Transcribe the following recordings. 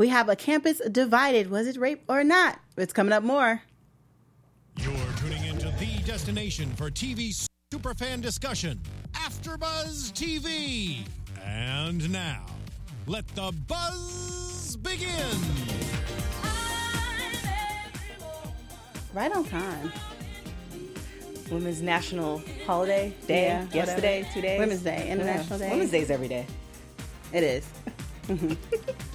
we have a campus divided. Was it rape or not? It's coming up more. You're tuning into the destination for TV superfan discussion, AfterBuzz TV. And now, let the buzz begin. Right on time. Women's National Holiday Day. Yeah, yesterday, whatever. two days. Women's Day, International Day. Women's Day's every day. It is.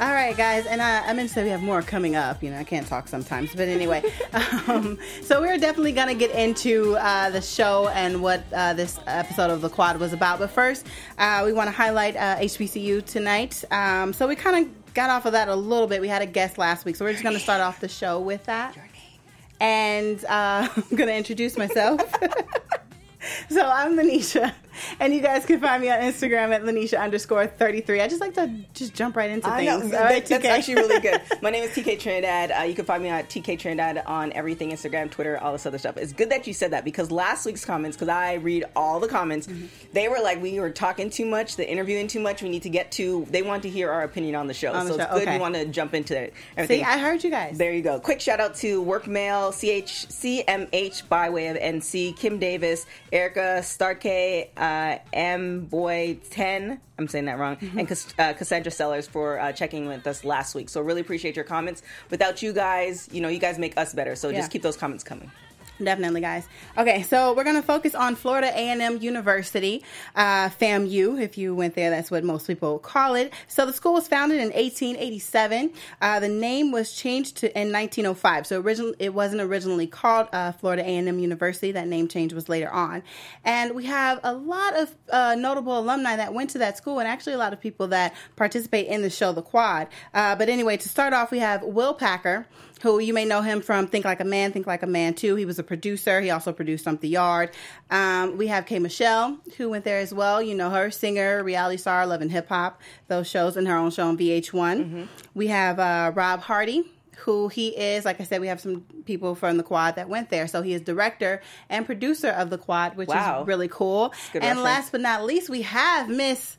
All right, guys, and I, I meant to say we have more coming up. You know, I can't talk sometimes, but anyway. um, so we're definitely going to get into uh, the show and what uh, this episode of the Quad was about. But first, uh, we want to highlight uh, HBCU tonight. Um, so we kind of got off of that a little bit. We had a guest last week, so we're just going to start off the show with that. And uh, I'm going to introduce myself. So I'm Lynneisha, and you guys can find me on Instagram at Lynneisha underscore 33. I just like to just jump right into I things. know. All right, That- that's actually really good. My name is TK Trinidad. Uh, you can find me at TK Trinidad on everything Instagram, Twitter, all this other stuff. It's good that you said that because last week's comments, because I read all the comments, Mm-hmm. they were like, we were talking too much, the interviewing too much. We need to get to, they want to hear our opinion on the show. On the so show, it's good okay. we want to jump into it. See, I heard you guys. There you go. Quick shout out to Workmail, CH, CMH by way of NC, Kim Davis, Erica Starkey, uh, M Boy 10. I'm saying that wrong. And Cass- uh, Cassandra Sellers for uh, checking with us last week. So really appreciate your comments. Without you guys, you know, you guys make us better. So Yeah. just keep those comments coming. Definitely, guys. Okay, so we're going to focus on Florida A&M University, uh, FAMU. If you went there, that's what most people call it. So the school was founded in 1887. Uh, the name was changed to in 1905. So originally, it wasn't originally called uh, Florida A&M University. That name change was later on. And we have a lot of uh, notable alumni that went to that school, and actually a lot of people that participate in the show, The Quad. Uh, but anyway, to start off, we have Will Packer who you may know him from Think Like a Man, Think Like a Man too. He was a producer. He also produced Stomp the Yard. Um, we have K. Michelle, who went there as well. You know her, singer, reality star, Love & Hip Hop, those shows, and her own show on VH1. We have uh, Rob Hardy. Who he is, like I said, we have some people from the quad that went there. So he is director and producer of the quad, which Wow. is really cool. And reference. last but not least, we have Miss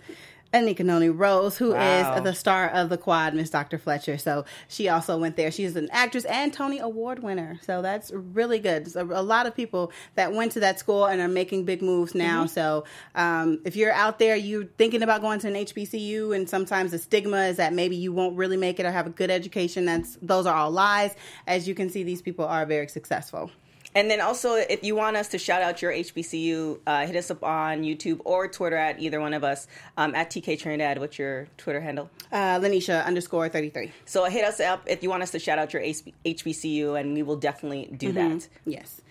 Anika Noni Rose, who is Wow. the star of the quad, Miss Dr. Fletcher. So she also went there. She's an actress and Tony Award winner. So that's really good. There's a, a lot of people that went to that school and are making big moves now. So um, if you're out there, you're thinking about going to an HBCU, and sometimes the stigma is that maybe you won't really make it or have a good education. That's those are all lies. As you can see, these people are very successful. And then also, if you want us to shout out your HBCU, uh, hit us up on YouTube or Twitter at either one of us um, at TK Trinidad. What's your Twitter handle? Uh, Lynneisha underscore 33. So hit us up if you want us to shout out your HB- HBCU, and we will definitely do that. Yes.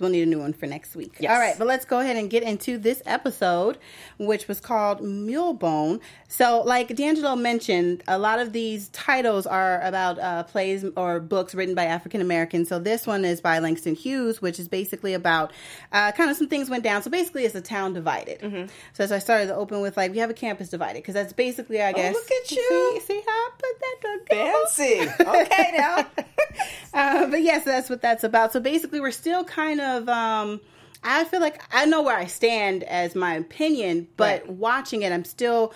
We'll need a new one for next week. Yes. All right, but let's go ahead and get into this episode, which was called Mulebone. So, like DeAnJilo mentioned, a lot of these titles are about uh, plays or books written by African Americans. So, this one is by Langston Hughes, which is basically about uh, kind of some things went down. So, basically, it's a town divided. Mm-hmm. So, as I started to open with, like, we have a campus divided, because that's basically, I guess. Oh, look at you. See, see how I put that together? Fancy. Okay, now. Uh, but yes, that's what that's about. So basically, we're still kind of. Um, I feel like I know where I stand as my opinion, but Right. watching it, I'm still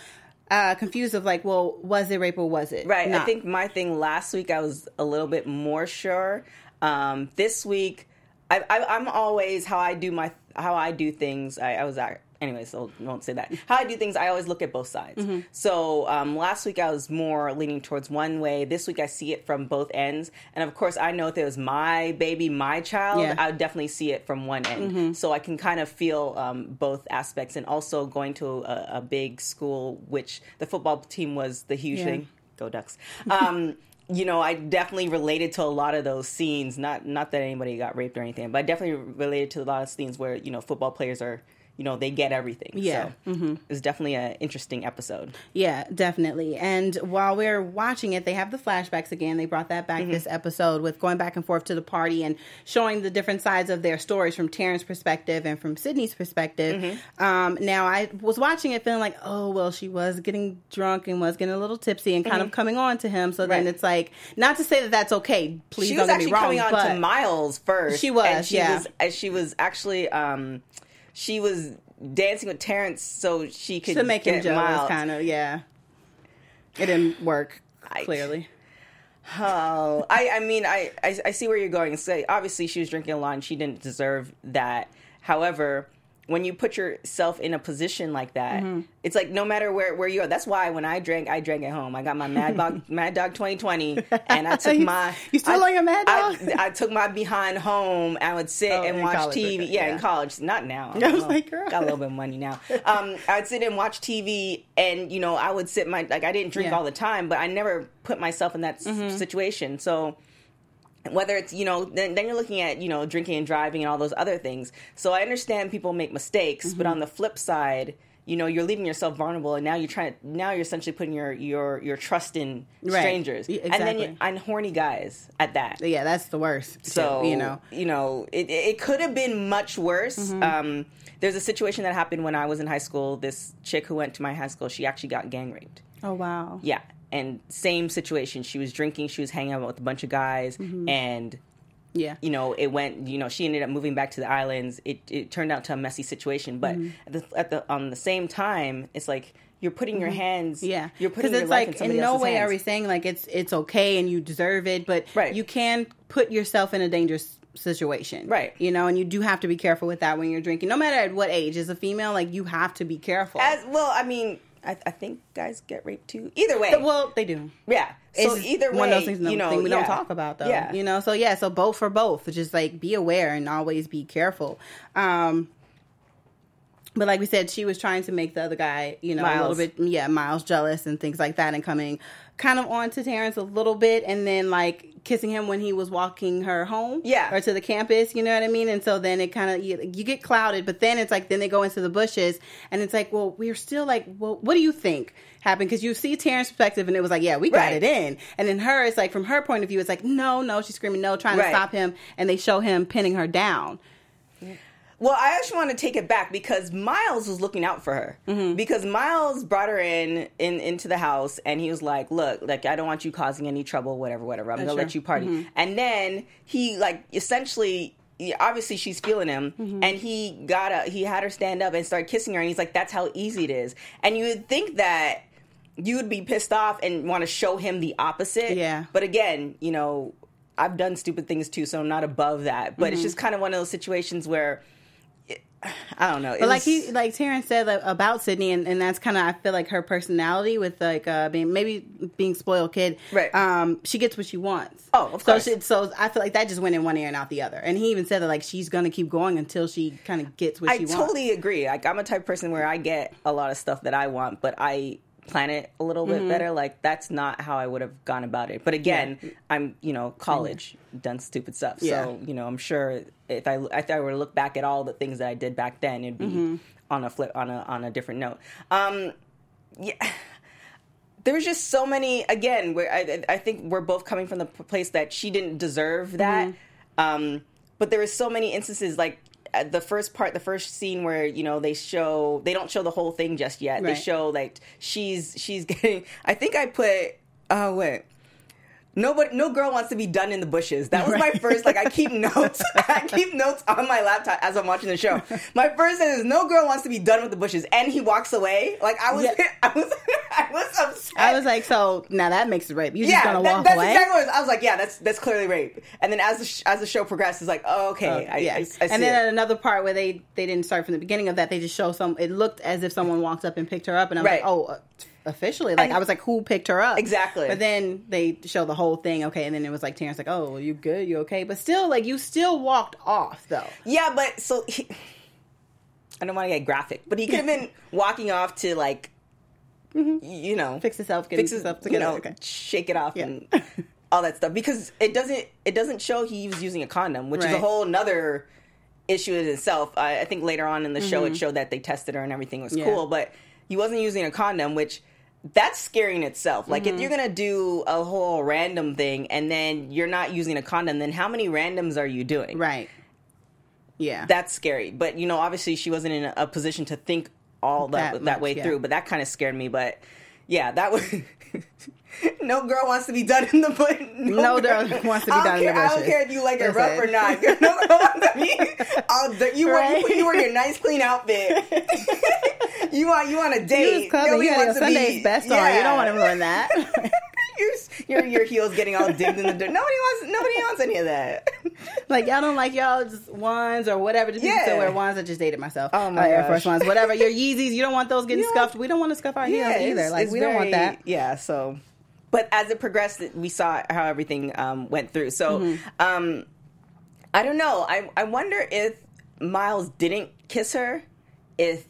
uh, confused of like, well, was it rape or was it Right. I think my thing last week, I was a little bit more sure. Um, this week, I, I, I'm always how I do my how I do things. I, I was at anyway, so I won't say that. How I do things, I always look at both sides. Mm-hmm. So um, last week I was more leaning towards one way. This week I see it from both ends, and of course I know if it was my baby, my child, Yeah. Mm-hmm. I would definitely see it from one end. So I can kind of feel um, both aspects, and also going to a, a big school, which the football team was the huge Yeah. thing. Go Ducks. Um, you know, I definitely related to a lot of those scenes. Not not that anybody got raped or anything, but I definitely related to a lot of scenes where you know football players are, you know, they get everything. Yeah. Mm-hmm. so it was definitely an interesting episode. Yeah, definitely. And while we're watching it, they have the flashbacks again. They brought that back Mm-hmm. this episode with going back and forth to the party and showing the different sides of their stories from Taryn's perspective and from Sydney's perspective. Mm-hmm. Um, now, I was watching it feeling like, oh, well, she was getting drunk and was getting a little tipsy and kind of coming on to him. So then Mm-hmm. It's like, not to say that that's okay. Please she don't was get actually me wrong. coming on to Miles first. She was, and she yeah. was, she was actually, um, she was dancing with Terrence so she could to make him jealous, kind of, yeah. It didn't work. clearly. Oh, I, I mean, I, I, I see where you're going. So obviously, she was drinking a lot, and she didn't deserve that. However, when you put yourself in a position like that, Mm-hmm. it's like no matter where, where you are. That's why when I drank, I drank at home. I got my Mad Dog Mad Dog 2020, and I took my. you still I, on your Mad Dog? I, took my behind home. I would sit Oh, and watch college, TV. okay, Yeah, yeah. in college, not now. I was Oh, like, girl. got a little bit of money now. Um, I would sit and watch TV, and you know, I would sit my like I didn't drink Yeah. Mm-hmm. all the time, but I never put myself in that s- situation. So whether it's you know then, then you're looking at you know drinking and driving and all those other things so i understand people make mistakes Mm-hmm. but on the flip side you know you're leaving yourself vulnerable and now you're trying now you're essentially putting your your your trust in Right. strangers Yeah, and then you, and horny guys at that Yeah, that's the worst. too, so you know, you know, it, it could have been much worse. Mm-hmm. Um, there's a situation that happened when I was in high school. This chick who went to my high school, she actually got gang raped. oh wow, Yeah, and same situation. She was drinking. She was hanging out with a bunch of guys, Mm-hmm. and yeah, you know, it went. You know, she ended up moving back to the islands. It it turned out to a messy situation, but Mm-hmm. at, the, at the on the same time, it's like you're putting your hands. Mm-hmm. Yeah, you're putting your it's life like in in no way hands. are we saying like it's it's okay and you deserve it, but Right. you can put yourself in a dangerous situation, Right. You know, and you do have to be careful with that when you're drinking, no matter at what age. As a female, like you have to be careful. As well, I mean, I, I think guys get raped too. Either way, well, they do. yeah. So It's either way, one of those things, you know, thing we yeah. don't talk about though. Yeah. You know, so yeah, so both for both. Just like be aware and always be careful. Um but like we said, she was trying to make the other guy, you know, a little bit yeah, Miles jealous and things like that and coming kind of on to Terrence a little bit and then like kissing him when he was walking her home. Yeah. Or to the campus, you know what I mean? And so then it kind of you, you get clouded, but then it's like then they go into the bushes and it's like, well, we're still like, well, what do you think happened? Because you see Terrence's perspective and it was like, yeah, we got Right. it in. And then her, it's like from her point of view, it's like, no, no, she's screaming no, trying Right. to stop him, and they show him pinning her down. Well, I actually want to take it back because Miles was looking out for her. Mm-hmm. Because Miles brought her in, in into the house, and he was like, "Look, like I don't want you causing any trouble, whatever, whatever. I'm gonna let you party." And then he like essentially. Obviously, she's feeling him, Mm-hmm. and he got a he had her stand up and start kissing her, and he's like, "That's how easy it is." And you would think that you would be pissed off and want to show him the opposite. Yeah. But again, you know, I've done stupid things too, so I'm not above that. But it's Mm-hmm. just kind of one of those situations where I don't know. It But like was- he, like Terrence said like, about Sydney, and, and that's kind of I feel like her personality with like uh, being maybe being spoiled kid. Right. Um, she gets what she wants. Oh, of so course. She, so I feel like that just went in one ear and out the other. And he even said that like she's gonna keep going until she kind of gets what I she wants. I totally agree. Like I'm a type of person where I get a lot of stuff that I want, but I plan it a little Mm-hmm. bit better. Like that's not how I would have gone about it. But again, I'm you know college, done stupid stuff. Yeah. So you know I'm sure if I if I were to look back at all the things that I did back then, it'd be Mm-hmm. on a flip on a on a different note. Um, yeah. There was just so many. Again, where I, I think we're both coming from the place that she didn't deserve that. Mm-hmm. Um, but there was so many instances like the first part, the first scene where you know they show they don't show the whole thing just yet. They show like she's she's getting. I think I put. Oh wait. Nobody, no girl wants to be done in the bushes. That was my first. Like I keep notes. I keep notes on my laptop as I'm watching the show. My first thing is no girl wants to be done with the bushes, and he walks away. Like I was, Yeah. I was, I was upset. I was like, so now that makes it rape. You just yeah, gonna that- walk that's away? exactly what it was. I was like, yeah, that's that's clearly rape. And then as the sh- as the show progresses, it's like, oh, okay, I, yeah. I, I see and then another part where they they didn't start from the beginning of that, they just show some. It looked as if someone walked up and picked her up, and I was Right. like, oh, uh, officially, like And- I was like, who picked her up? Exactly. But then they show the whole thing, okay, and then it was like Terrence like, oh, you good, you okay? But still, like you still walked off though. Yeah, but so he, I don't want to get graphic, but he could have been walking off to like, y- you know, Mm-hmm. Fix itself, get fix himself you together. know, okay. shake it off Yeah. and all that stuff because it doesn't it doesn't show he was using a condom, which is a whole nother issue in itself. I, I think later on in the show it showed that they tested her and everything was Mm-hmm. Yeah. cool, but he wasn't using a condom, which that's scary in itself. Like Mm-hmm. if you're gonna do a whole random thing and then you're not using a condom, then how many randoms are you doing? Right. Yeah. That's scary. But you know, obviously she wasn't in a, position to think all that That that, much, way yeah. through. But that kind of scared me. But yeah, that was. no girl wants to be done in the bush. No girl wants to be done in the care- I don't care if you like it Listen. rough or not. No girl wants to be. You, wear, Right. you, you wear your nice clean outfit. You want you want a you date. clubbing. Nobody You wants to Sunday's be- best on. You don't want to ruin that. Your your heels getting all digged in the dirt. Nobody wants nobody wants any of that. Like y'all don't like y'all just ones or whatever. People Yeah. still wear ones. I just dated myself. Oh my Uh, Air. Force ones, whatever. Your Yeezys, you don't want those getting You scuffed. We don't want to scuff our heels either. Like we don't want that. Yeah, so but as it progressed, we saw how everything um, went through. So Mm-hmm. um, I don't know. I I wonder if Miles didn't kiss her, if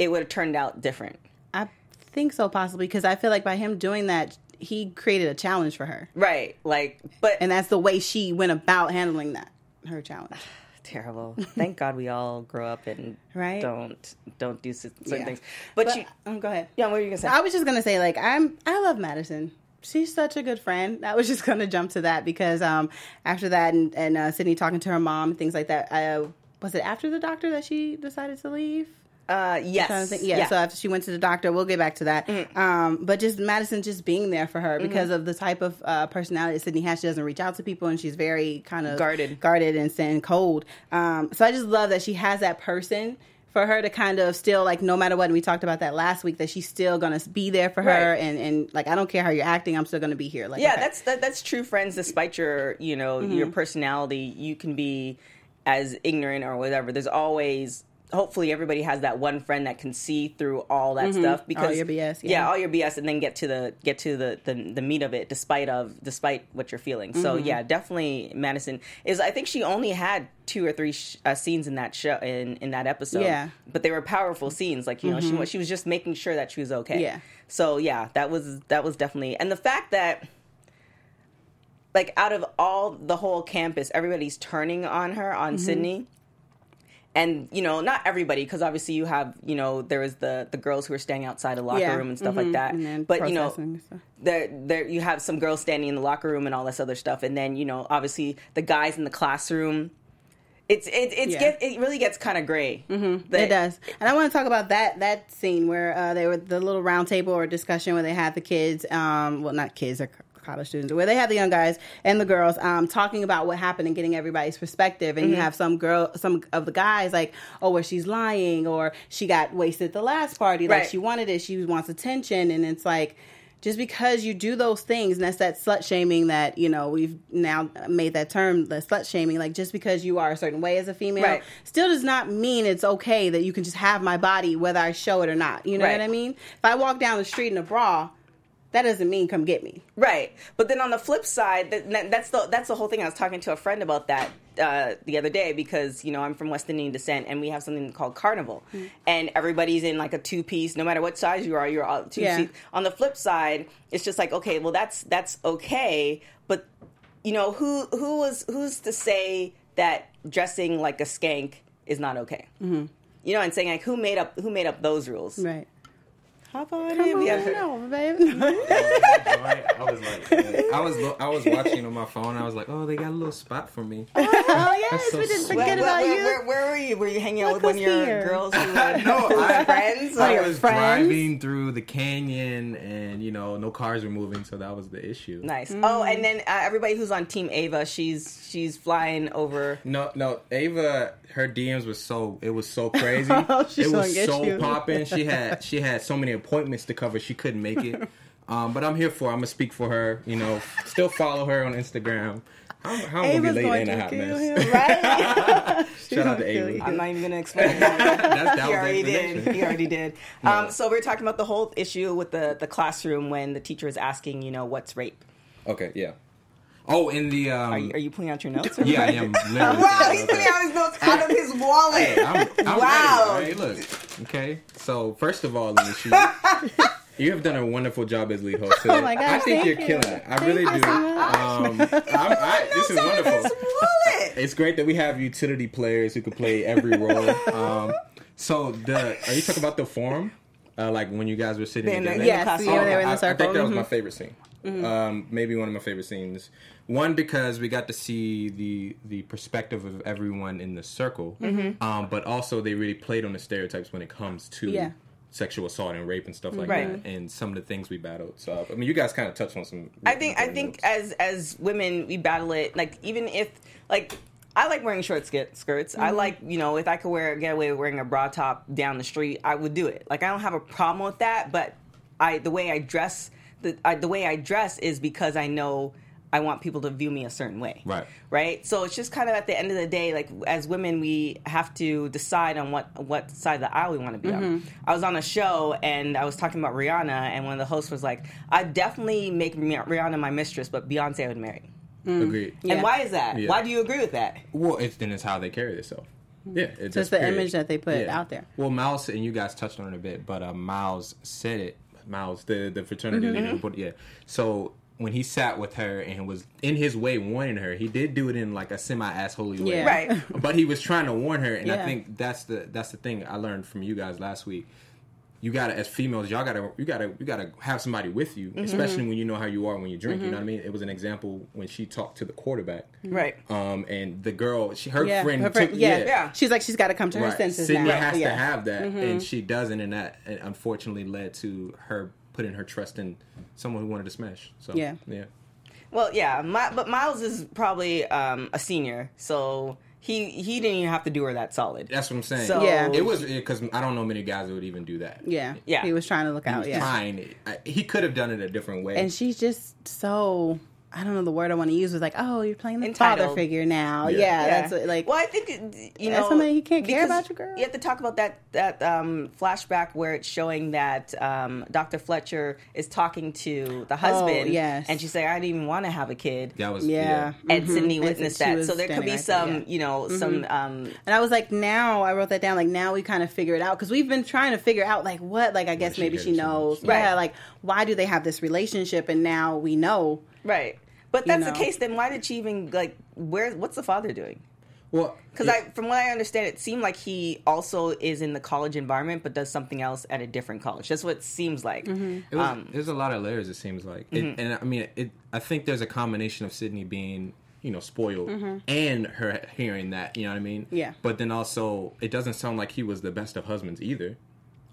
it would have turned out different. I think so, possibly because I feel like by him doing that, he created a challenge for her, Right. Like, but and that's the way she went about handling that her challenge. terrible. Thank God we all grow up and Right? don't don't do certain Yeah. things. But, But you, um, go ahead. yeah, what were you gonna say? I was just gonna say, like, I'm I love Madison. She's such a good friend. I was just gonna jump to that because um after that and, and uh, Sydney talking to her mom and things like that. Uh, was it after the doctor that she decided to leave? Uh, yes, trying to think. Yeah, so after she went to the doctor, we'll get back to that. Mm-hmm. Um, but just Madison just being there for her because of the type of uh, personality that Sydney has. She doesn't reach out to people, and she's very kind of Guarded. guarded, and, and cold. Um, so I just love that she has that person for her to kind of still like no matter what. And we talked about that last week that she's still gonna be there for her, Right. and and like I don't care how you're acting, I'm still gonna be here. Like yeah, okay. that's that, that's true friends. Despite your you know your Mm-hmm. personality, you can be as ignorant or whatever. There's always hopefully everybody has that one friend that can see through all that stuff because Mm-hmm. your BS, yeah. all your BS, and then get to the get to the the, the meat of it, despite of despite what you're feeling. So Mm-hmm. yeah, definitely Madison is. I think she only had two or three sh- uh, scenes in that show in in that episode. Yeah. Mm-hmm. but they were powerful scenes. Like you know, she she was just making sure that she was okay. Yeah. So yeah, that was that was definitely, and the fact that like out of all the whole campus, everybody's turning on her on Mm-hmm. Sydney. And you know, not everybody, because obviously you have, you know, there was the the girls who were standing outside a locker Yeah. room and stuff Mhm. like that. And then but you know, there there you have some girls standing in the locker room and all this other stuff, and then you know, obviously the guys in the classroom. It's it it's Yeah. get, it really gets kind of gray. Mm-hmm. it does, and I want to talk about that that scene where uh, they were the little round table or discussion where they had the kids, um, well, not kids, college students, where they have the young guys and the girls um, talking about what happened and getting everybody's perspective. And you have some girl, some of the guys like, oh, well, she's lying, or she got wasted at the last party, like Right. she wanted it, she wants attention, and it's like. Just because you do those things, and that's that slut shaming that you know we've now made that term, the slut shaming. Like just because you are a certain way as a female, Right. still does not mean it's okay that you can just have my body whether I show it or not. You know Right. what I mean? If I walk down the street in a bra, that doesn't mean come get me. Right, but then on the flip side, that, that- that's the that's the whole thing. I was talking to a friend about that uh, the other day because you know I'm from West Indian descent, and we have something called carnival, Hmm. and everybody's in like a two piece. No matter what size you are, you're all two Yeah. On the flip side, it's just like okay, well that's that's okay, but you know who who was who's to say that dressing like a skank is not okay? Mm-hmm. You know, and saying like who made up who made up those rules? Right. Hop on Come in, on yeah. over, baby. I was like, I was lo- I was watching on my phone. I was like, oh, they got a little spot for me. oh yes, so we didn't sweet. forget Where, about where, you. where, where were you? Were you hanging out Look with one of your here. girls who were No, I- friends? Oh, I was friends? driving through the canyon, and you know, no cars were moving, so that was the issue. Nice. Mm. Oh, and then uh, everybody who's on Team Ava, she's she's flying over. No, no, Ava, her DMs was so it was so crazy. Oh, she's it was so popping. She had she had so many appointments to cover, she couldn't make it. Um, but I'm here for. her. I'm gonna speak for her. You know, still follow her on Instagram. How, how am I Ava's gonna be late in a to hot kill mess? him, right? Shout out to kill Ava. I'm not even gonna explain. it. That's, that he already did. explanation. He already did. No. Um, so we were talking about the whole issue with the the classroom when the teacher is asking, you know, what's rape? Okay, yeah. Oh, in the um, Are you, are you pulling out your notes? or yeah, I am literally. Wow, he's pulling out his notes out of his wallet. I'm, I'm Wow. ready. Right? Look, okay. So first of all, Alicia, you have done a wonderful job as lead host. Today. Oh my gosh, I think you're you. killing it. I Thank really do. so. Um, I'm, I, this is Out of his wonderful. wallet. It's great that we have utility players who can play every role. Um, so the are you talking about the forum? Uh, like when you guys were sitting In the- together? yeah, yes, classroom. yeah, they were in I, the I circle. think that was my Mhm. favorite scene. Um, maybe one of my favorite scenes. One because we got to see the the perspective of everyone in the circle, Mm-hmm. um, but also they really played on the stereotypes when it comes to Yeah. sexual assault and rape and stuff like Right. that, and some of the things we battled. So I mean, you guys kind of touched on some. I think I think notes. as as women we battle it like even if like I like wearing short sk- skirts. I like you know if I could wear get away with wearing a bra top down the street, I would do it. Like I don't have a problem with that, but I the way I dress the I, the way I dress is because I know I want people to view me a certain way. Right. Right. So it's just kind of at the end of the day, like as women, we have to decide on what what side of the aisle we want to be on. Mm-hmm. I was on a show and I was talking about Rihanna, and one of the hosts was like, "I'd definitely make Rihanna my mistress, but Beyonce I would marry." Mm. Agreed. Yeah. And why is that? Yeah. Why do you agree with that? Well, it's then it's how they carry themselves. Mm-hmm. Yeah, it's So it's the image that they put out there. Well, Miles and you guys touched on it a bit, but uh, Miles said it. Miles, the the fraternity Mm-hmm. leader, but yeah. So when he sat with her and was in his way warning her, he did do it in like a semi assholey way, Yeah. Right. But he was trying to warn her, and Yeah. I think that's the that's the thing I learned from you guys last week. You gotta, as females, y'all gotta, you gotta, you gotta have somebody with you, Mm-hmm. especially when you know how you are when you drink. You know what I mean? It was an example when she talked to the quarterback, Right. um, and the girl, she, her Yeah, friend, her took, friend, yeah. Yeah. She's like she's got to come to her senses Sydney now. has yeah. to have that, and she doesn't, and that uh, unfortunately led to her putting her trust in someone who wanted to smash. So Yeah. yeah. Well, yeah, My, but Miles is probably um, a senior, so he he didn't even have to do her that solid. That's what I'm saying. So- Yeah. it was because I don't know many guys that would even do that. yeah, Yeah. He was trying to look He out. was Yeah, trying. I- He could have done it a different way. and she's just so. I don't know the word I want to use was like, oh, you're playing the Entitled. father figure now. Yeah. Yeah, that's what, like. well, I think you know somebody who can't care about your girl? You have to talk about that that um, flashback where it's showing that um, Dr. Fletcher is talking to the husband, Oh, yes. and she's saying, "I didn't even want to have a kid." that was yeah, And Sydney Mhm. witnessed she that, so there could be right there, some, yeah. Mm-hmm. you know, some. Um, And I was like, now I wrote that down. Like now we kind of figure it out because we've been trying to figure out like what, like I guess she maybe hated she so much. knows, Right. like why do they have this relationship? And now we know. Right, but that's know. the case. Then why did she even like? Where? What's the father doing? well Because yeah, I, from what I understand, it seemed like he also is in the college environment, but does something else at a different college. That's what it seems like. Mm-hmm. It was, um, there's a lot of layers. It seems like, It- and I mean, it. I think there's a combination of Sydney being, you know, spoiled, and her hearing that. You know what I mean? Mm-hmm. Yeah. But then also, it doesn't sound like he was the best of husbands either.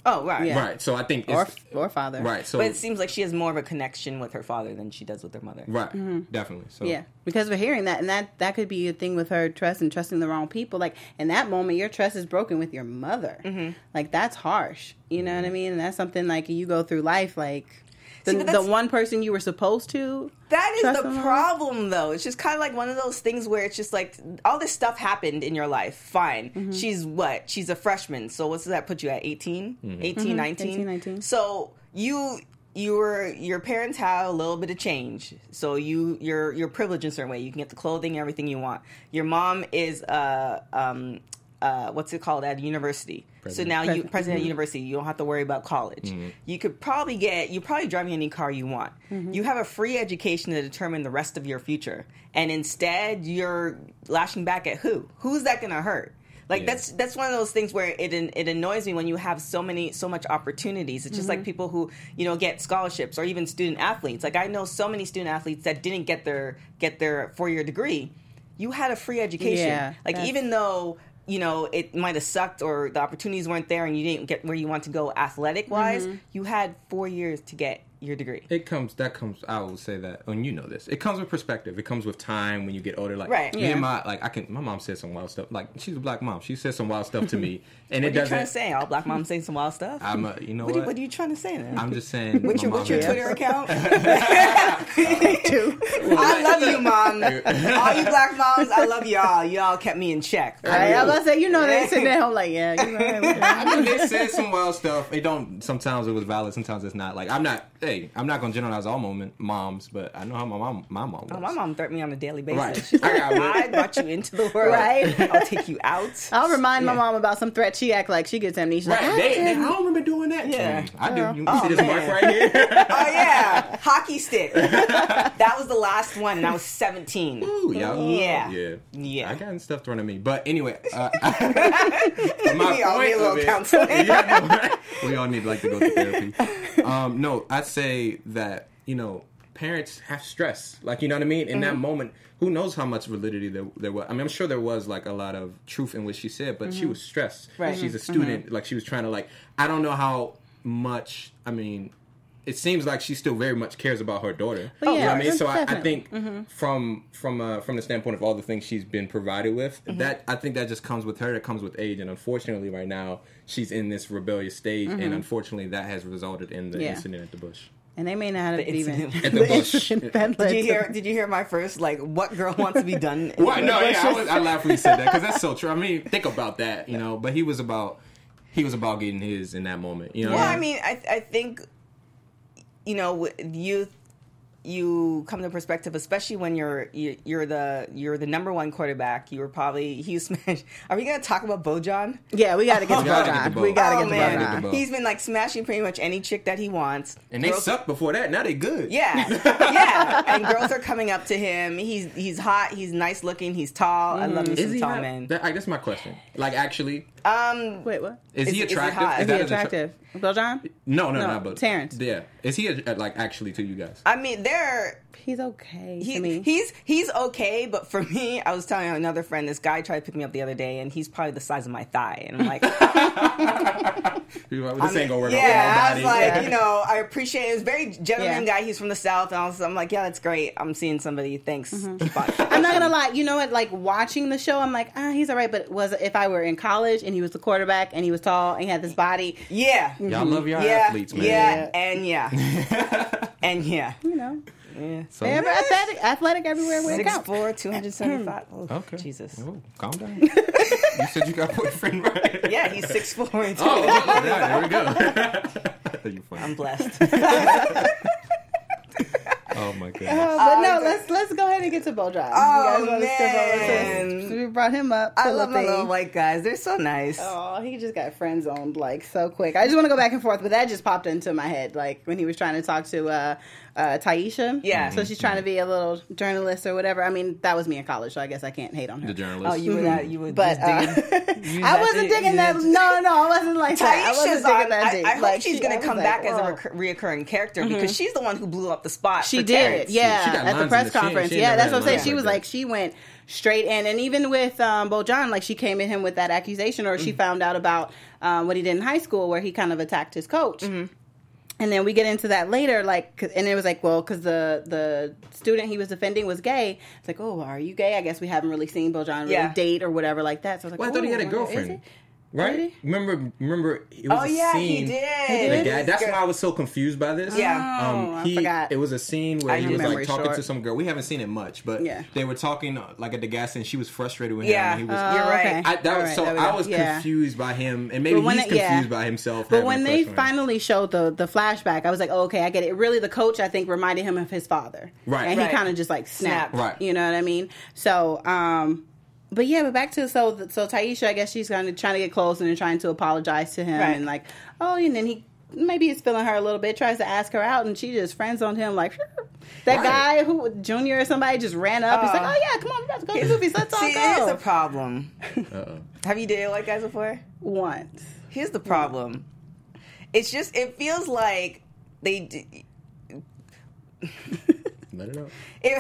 Oh, right. Yeah. Right. So I think Or it's, or father, right. So But it seems like she has more of a connection with her father than she does with her mother. right. Definitely. So Mm-hmm. Yeah, because we're hearing that, and that that could be a thing with her trust and trusting the wrong people. Like in that moment, your trust is broken with your mother. Mm-hmm. Like that's harsh. You know what I mean? And that's something like you go through life like. The, See, the one person you were supposed to That is Trust the them all. problem, though. It's just kind of like one of those things where it's just like all this stuff happened in your life. Fine. Mm-hmm. She's what? She's a freshman. So what's that put you at 18? 18, 19? 18, 19. So you your your parents have a little bit of change. So you you're you're privileged in a certain way. You can get the clothing, everything you want. Your mom is a um uh, what's it called at a university. President. So now you President. president of mm-hmm. university, you don't have to worry about college. Mm-hmm. You could probably get you probably driving any car you want. Mm-hmm. You have a free education to determine the rest of your future, and instead you're lashing back at who? Who's that going to hurt? Like Yeah. that's that's one of those things where it it annoys me when you have so many so much opportunities. It's just like people who you know get scholarships or even student athletes. Like I know so many student athletes that didn't get their get their four year degree. You had a free education. Yeah, like even though you know it might have sucked or the opportunities weren't there and you didn't get where you want to go athletic wise, mm-hmm. you had four years to get your degree. It comes. That comes. I will say that, and you know this. It comes with perspective. It comes with time when you get older. Like Right. me Yeah. and my like, I can. My mom said some wild stuff. Like she's a black mom. She said some wild stuff to me, and What it are you doesn't. trying to say? All black moms saying some wild stuff. I'm a. You know what, what? are, what are you trying to say? Then? I'm just saying. What's your, what's your Twitter account? too. I love you, mom. All you black moms, I love y'all. Y'all kept me in check. Right? I was about to say, you know, they sitting at home like, yeah, you right, whatever. I mean, they said some wild stuff. It don't. Sometimes it was valid. Sometimes it's not. Like I'm not. Hey, I'm not gonna generalize all moment moms, but I know how my mom. My mom. Oh, was. Oh, my mom threatened me on a daily basis. Right. She's I like, got I, it. brought you into the world. Right. I'll take you out. I'll remind my mom about some threat she act like she gets amnesia. She's Right. like, I they, I don't remember doing that. Yeah. Mm, I do. You Oh, see this mark right here? Oh yeah, hockey stick. That was the last one, and I was seventeen. Ooh, yeah. Yeah. Yeah. Yeah. I got stuff thrown at me. But anyway, uh, my We all point need a little of it- counseling. Yeah, we all need like to go to therapy. Um, no, I'd say that, you know, parents have stress. Like, you know what I mean? In Mm-hmm. that moment, who knows how much validity there, there was. I mean, I'm sure there was like a lot of truth in what she said, but she was stressed. Mm-hmm. Right. Mm-hmm. She's a student. Like, she was trying to, like, I don't know how much, I mean, it seems like she still very much cares about her daughter. Well, you know yeah, what I mean? So I, I definitely. Mm-hmm. think from from uh, from the standpoint of all the things she's been provided with, Mm-hmm. that I think that just comes with her. That comes with age, and unfortunately, right now she's in this rebellious stage, and unfortunately, that has resulted in the Mm-hmm. Yeah. incident at the bush. And they may not have The even incident. At the the bush. incident that Did you hear? Did you hear my first like what girl wants to be done? in What? No, yeah, I, bushes? was, I laughed when you said that because that's so true. I mean, think about that, you know. But he was about he was about getting his in that moment, you know. Well, I mean, I I think you know youth you come to perspective, especially when you're you, you're the you're the number one quarterback. You were probably he was smashed. Are we gonna talk about BoJohn? Yeah, we got to get to We gotta get to BoJohn. Bo. We got to oh get to man, Gotta get oh, to BoJohn. Bo. he's been like smashing pretty much any chick that he wants. and they Girls- sucked before that. Now they good. Yeah, yeah. And girls are coming up to him. He's he's hot. He's nice looking. He's tall. I love me mm. Is some tall hot? men. That, I guess my question. Like, actually, Um, Wait, what? is, Is- he is he attractive? hot? Is he that an attra- attractive? BoJohn? no, no, No, not but Terrence. Yeah, is he a, like actually to you guys? I mean, they're He's okay he, to me. he's he's okay, but for me, I was telling another friend, this guy tried to pick me up the other day, and he's probably the size of my thigh, and I'm like, This ain't gonna work. yeah, I was my body. like, you know, I appreciate it. It was a very gentleman Yeah. guy. He's from the south, and I was, I'm like, yeah, that's great. I'm seeing somebody. Thanks. Mm-hmm. I'm not gonna lie. You know what? Like watching the show, I'm like, ah, he's alright. But was if I were in college and he was the quarterback and he was tall and he had this body, Yeah, Y'all love your yeah, athletes, man. yeah, and yeah, and yeah. you know, yeah. So, they're athletic, athletic everywhere where it Six counts. four, two hundred seventy five. Oh, okay. Jesus. Oh, calm down. you said you got a boyfriend, right? Yeah, he's six four and two. Oh, oh, there we go. I'm blessed. Oh my goodness. Uh, but no, Uh, let's let's go ahead and get to BoJohn. Oh, you guys wanna over man. this? We brought him up. I love my little white guys. They're so nice. Oh, he just got friend zoned like so quick. I just want to go back and forth, but that just popped into my head like when he was trying to talk to uh, uh, Taisha. Yeah. So she's trying to be a little journalist or whatever. I mean, that was me in college, so I guess I can't hate on her. The journalist. Oh, you were that. You were But uh, digging. I wasn't digging that. that- No, no, I wasn't like that. I wasn't digging on. that I. I hope Like, she's she- going to was come like, back as a whoa. reoccurring character because she's the one who blew up the spot. She for did, Terrence. yeah. She got at the press the- conference, she ain't yeah, that's what I'm saying. She was like, she went straight in, and even with um, John, like she came at him with that accusation, or she Mm. found out about um, what he did in high school, where he kind of attacked his coach. Mm-hmm. And then we get into that later, like and it was like, well, because the the student he was defending was gay. It's like, oh, are you gay? I guess we haven't really seen BoJohn really Yeah. date or whatever like that. So I was like, Well, I thought he had a oh, girlfriend. He?" Right? Did Remember, remember, it was Oh a yeah, scene. he did. did? Guy, that's why I was so confused by this. Yeah. Oh, I he, forgot. It was a scene where I he was like talking short. to some girl. We haven't seen it much, but Yeah. they were talking uh, like at the gas, and she was frustrated with Yeah. him. And he was, Oh, You're right. I, that All was right, so there I was Yeah. confused by him, and maybe when he's it- confused yeah. by himself. But when they crush on him. finally showed the the flashback, I was like, oh, okay, I get it. Really, the coach I think reminded him of his father, Right. And Right. he kind of just like snapped, Snapped. Right. You know what I mean? So, um, but yeah, but back to so so Taisha, I guess she's kind of trying to get close and trying to apologize to him, Right. and like, oh, and then he maybe he's feeling her a little bit, tries to ask her out, and she just friends on him like. That Right. guy who Junior or somebody just ran up. He's like, Uh, "Oh yeah, come on, we about to go to the movies. Let's all See, here's the go." problem. Uh-oh. Have you dated white guys before? Once, Here's the problem. It's just it feels like they. D- Let it out. it,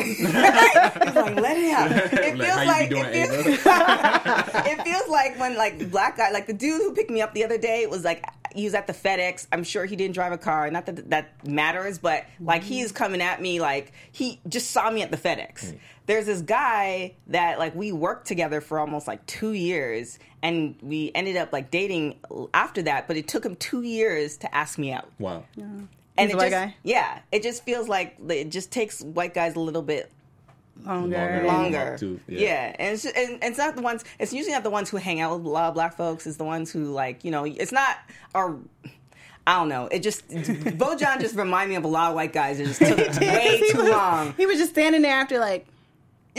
it's like let it out. It feels how you like it feels, it feels like when like black guy like the dude who picked me up the other day was like he was at the FedEx. I'm sure he didn't drive a car. Not that that matters, but like he's coming at me like he just saw me at the FedEx. There's this guy that like we worked together for almost like two years, and we ended up like dating after that. But it took him two years to ask me out. Wow. And He's it a white just, guy? Yeah, it just feels like it just takes white guys a little bit longer, longer. Too, yeah. yeah. and it's, and, and it's not the ones. It's usually not the ones who hang out with a lot of black folks. It's the ones who like you know. It's not our. I don't know. It just BoJohn just remind me of a lot of white guys. It just took way too was, long. He was just standing there after like a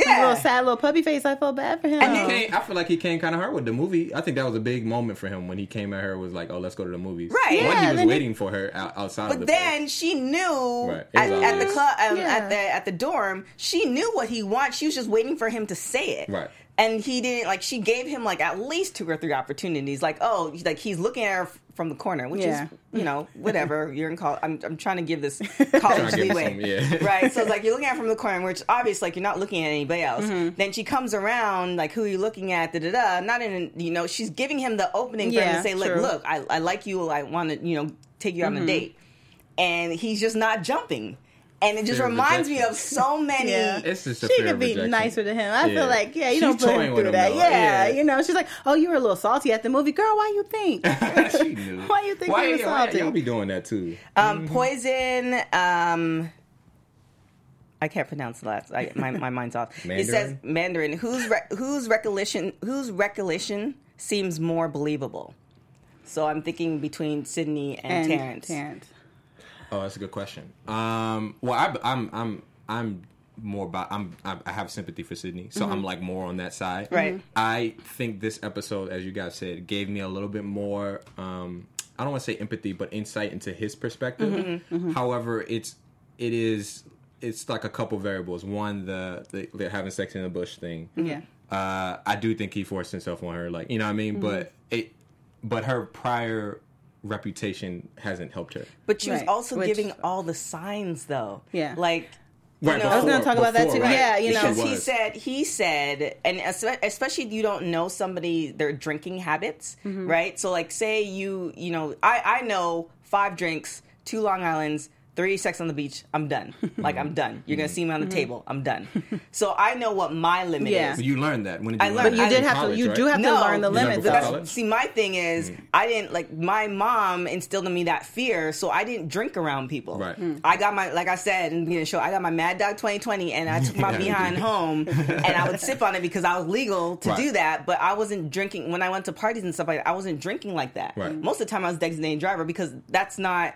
Yeah, little sad little puppy face. I felt bad for him. And He came, I feel like he came kind of hard with the movie. I think that was a big moment for him when he came at her. Was like, "Oh, let's go to the movies." Right. One, Yeah, he was then he- waiting for her out, outside. of the But then she knew Right. At, at the club um, Yeah. at the at the dorm. She knew what he wants. She was just waiting for him to say it. Right. And he didn't like. She gave him like at least two or three opportunities. Like, oh, like he's looking at her f- from the corner, which Yeah. is you know whatever. You're in college. I'm I'm trying to give this college to give him leeway. some, yeah. Right. So it's like you're looking at her from the corner, which obviously like you're not looking at anybody else. Mm-hmm. Then she comes around like who are you looking at? Da da da. Not in you know she's giving him the opening for him Yeah, to say, look, true. look, I, I like you. I want to you know take you on Mm-hmm. a date and he's just not jumping. And it just Fear of reminds me of so many. Yeah. It's just a she fear could be rejection. nicer to him. I Yeah. feel like, yeah, you She's don't put him through that. though. Yeah, Yeah. you know, she's like, oh, you were a little salty at the movie, girl. Why you think? she knew. Why you think why, he was why salty? y'all be doing that too? Um, Poison. Um, I can't pronounce the last. I, my my mind's off. It says Mandarin? Mandarin. Whose re- whose recollection whose recollection seems more believable? So I'm thinking between Sydney and, and Terrence. Terrence. Oh, that's a good question. Um, well, I, I'm I'm I'm more about I'm I I have sympathy for Sydney, so I'm like more on that side. Mm-hmm. Right. Mhm. I think this episode, as you guys said, gave me a little bit more. Um, I don't want to say empathy, but insight into his perspective. Mm-hmm. However, it's it is it's like a couple variables. One, the the, the having sex in the bush thing. Yeah. Uh, I do think he forced himself on her, like you know what I mean. Mm-hmm. But it, but her prior reputation hasn't helped her. But she was Right. also Which- giving all the signs, though. Yeah. Like. Right, know- I was going to talk about that too. right. Yeah, you know. because he said he said and especially if you don't know somebody their drinking habits Mm-hmm. right so like say you you know i i know five drinks two long islands three sex on the beach i'm done like i'm done you're gonna see me on the table i'm done so i know what my limit Mm-hmm. Yeah. is You learned that when did you I learn learned- But you I- did in have college, to. You right? do have No. to learn the You learned limits. before That's- college? see my thing is Mm. i didn't like my mom instilled in me that fear so i didn't drink around people Right. Mm. i got my like i said in the beginning of the show i got my mad dog 2020 and i took my behind home and i would sip on it because i was legal to Right. do that but i wasn't drinking when i went to parties and stuff like that i wasn't drinking like that Right. most of the time i was designated driver because that's not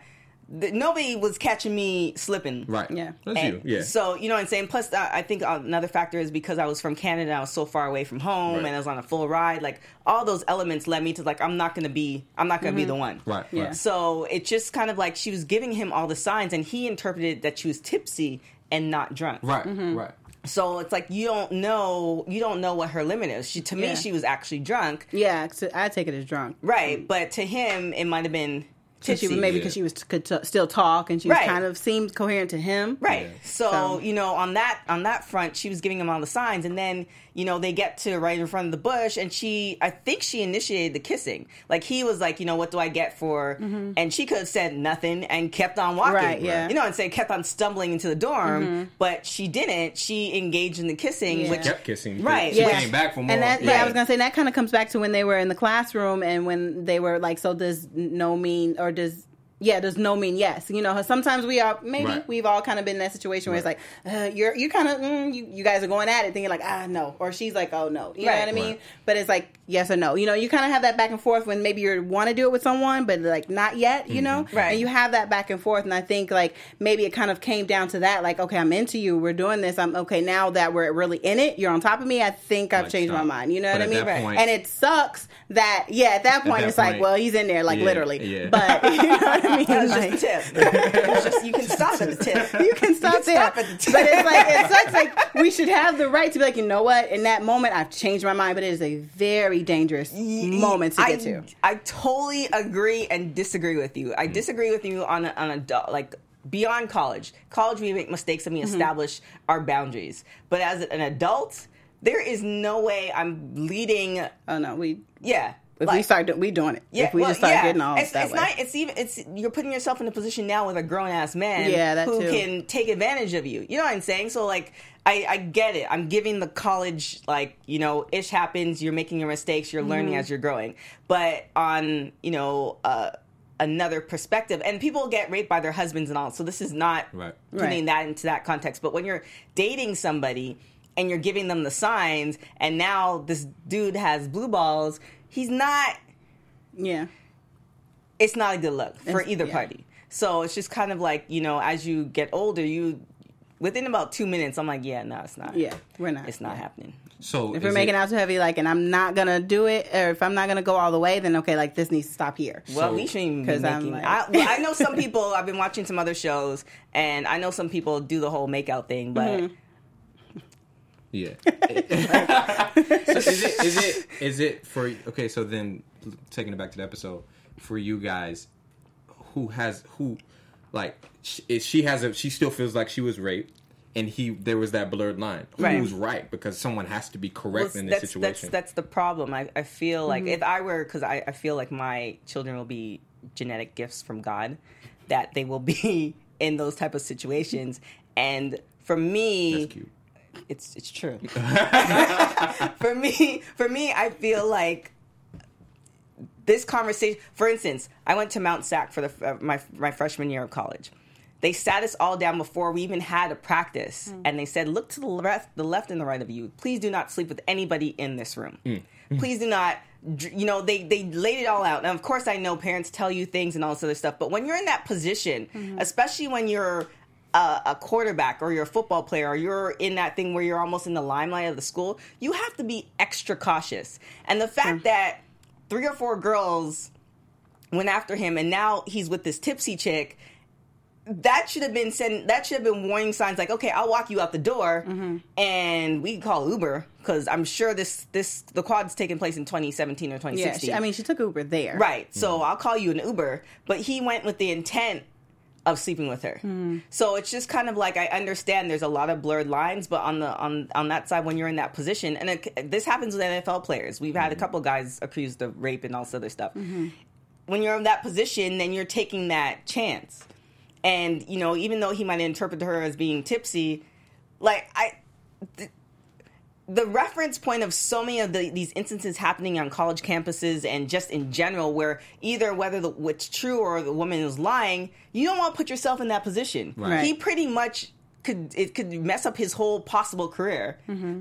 th- nobody was catching me slipping Right. Yeah. That's you. Yeah. So you know what I'm saying. Plus, uh, I think another factor is because I was from Canada, I was so far away from home, Right. and I was on a full ride. Like all those elements led me to like I'm not gonna be I'm not gonna be the one. right. Yeah. Right. So it's just kind of like she was giving him all the signs, and he interpreted that she was tipsy and not drunk. Right. Mm-hmm. Right. So it's like you don't know you don't know what her limit is. She to Yeah. me she was actually drunk, Yeah, I take it as drunk. right? But to him it might have been So she tipsy. maybe Yeah. because she was could t- still talk and she was Right. kind of seemed coherent to him. Right. Yeah. So, So- you know, on that on that front, she was giving him all the signs, and then you know they get to right in front of the bush, and she, I think she initiated the kissing. Like he was like, you know, what do I get for? And she could have said nothing and kept on walking. Mm-hmm. Right, yeah. You know, and say kept on stumbling into the dorm, but she didn't. She engaged in the kissing, Yeah. which Kept kissing. Right. She Yeah. came back for more. And that, yeah, I was gonna say that kind of comes back to when they were in the classroom and when they were like, so does no mean or does yeah, does no mean yes. You know, sometimes we are maybe Right. we've all kind of been in that situation where it's like uh, you're you kind of mm, you, you guys are going at it, thinking like ah no, or she's like oh no, you know what I mean? Right. But it's like yes or no. You know, you kind of have that back and forth when maybe you want to do it with someone, but like not yet. You know, mm-hmm. Right. And you have that back and forth, and I think like maybe it kind of came down to that. Like okay, I'm into you. We're doing this. I'm okay now that we're really in it. You're on top of me. I think I've Like, changed my mind. You know But what I mean? that point- and it sucks that yeah, at that point that it's like, well, he's in there like Yeah, literally. yeah. But you know what I mean? That was Like, just the tip. Just, you can stop at the tip. you can stop can there. stop at the tip. But it's like it sucks. Like we should have the right to be like, you know what? In that moment, I've changed my mind. But it is a very dangerous moment to I, get to. I totally agree and disagree with you. I disagree with you on a, on a like beyond college. College, we make mistakes and we Mm-hmm. establish our boundaries. But as an adult, there is no way I'm leading. Oh no, we Yeah. if like- we start do- we doing it. yeah, if we well, just start yeah. getting all it's, that it's way. not. It's even. It's you're putting yourself in a position now with a grown ass man. Yeah, that who too. can take advantage of you. You know what I'm saying? So like, I, I get it. I'm giving the college like you know, ish happens. You're making your mistakes. You're Mm-hmm. learning as you're growing. But on you know. uh Another perspective, and people get raped by their husbands and all. So this is not Right. putting Right. that into that context. But when you're dating somebody and you're giving them the signs, and now this dude has blue balls, he's not yeah. it's not a good look for It's- either yeah. party. So it's just kind of like you know, as you get older, you within about two minutes, I'm like, yeah, no, it's not. Yeah, we're not. it's not Yeah. happening. So If is we're making it, out too heavy, like, and I'm not gonna do it, or if I'm not gonna go all the way, then okay, like this needs to stop here. Well, So- we shouldn't even be 'Cause I'm making. like- I, well, I know some people. I've been watching some other shows, and I know some people do the whole makeout thing, but Mm-hmm. Yeah. so is it is it is it for okay? So then, taking it back to the episode, for you guys, who has who, like, sh- is she has a she still feels like she was raped, and he there was that blurred line. Right. Who's right? Because someone has to be correct Well, in this that's, situation. That's that's the problem. I, I feel like Mm-hmm. if I were because I, I feel like my children will be genetic gifts from God, that they will be in those type of situations. And for me, That's cute. it's it's true. for me, for me, I feel like this conversation. For instance, I went to Mount Sac for the uh, my my freshman year of college. They sat us all down before we even had a practice, mm. and they said, "Look to the left, the left and the right of you. Please do not sleep with anybody in this room. Mm. Please do not." You know, they they laid it all out. And of course, I know parents tell you things and all this other stuff, but when you're in that position, mm-hmm. especially when you're a, a quarterback or you're a football player or you're in that thing where you're almost in the limelight of the school, you have to be extra cautious. And the fact that three or four girls went after him and now he's with this tipsy chick that should have been sent that should have been warning signs like okay i'll walk you out the door mm-hmm. and we can call uber because i'm sure this this the quad's taking place in 2017 or Yeah, 2016 she, I mean, she took Uber there. Right. So mm-hmm. I'll call you an Uber, but he went with the intent of sleeping with her. Hmm. So it's just kind of like I understand there's a lot of blurred lines, but on the on on that side when you're in that position, and it, this happens with NFL players. We've had a mm-hmm. couple guys accused of rape and all this other stuff. When you're in that position, then you're taking that chance, and you know even though he might interpret her as being tipsy, like I the reference point of so many of the, these instances happening on college campuses and just in general, where either whether the, what's true or the woman is lying, you don't want to put yourself in that position. Right. He pretty much could it could mess up his whole possible career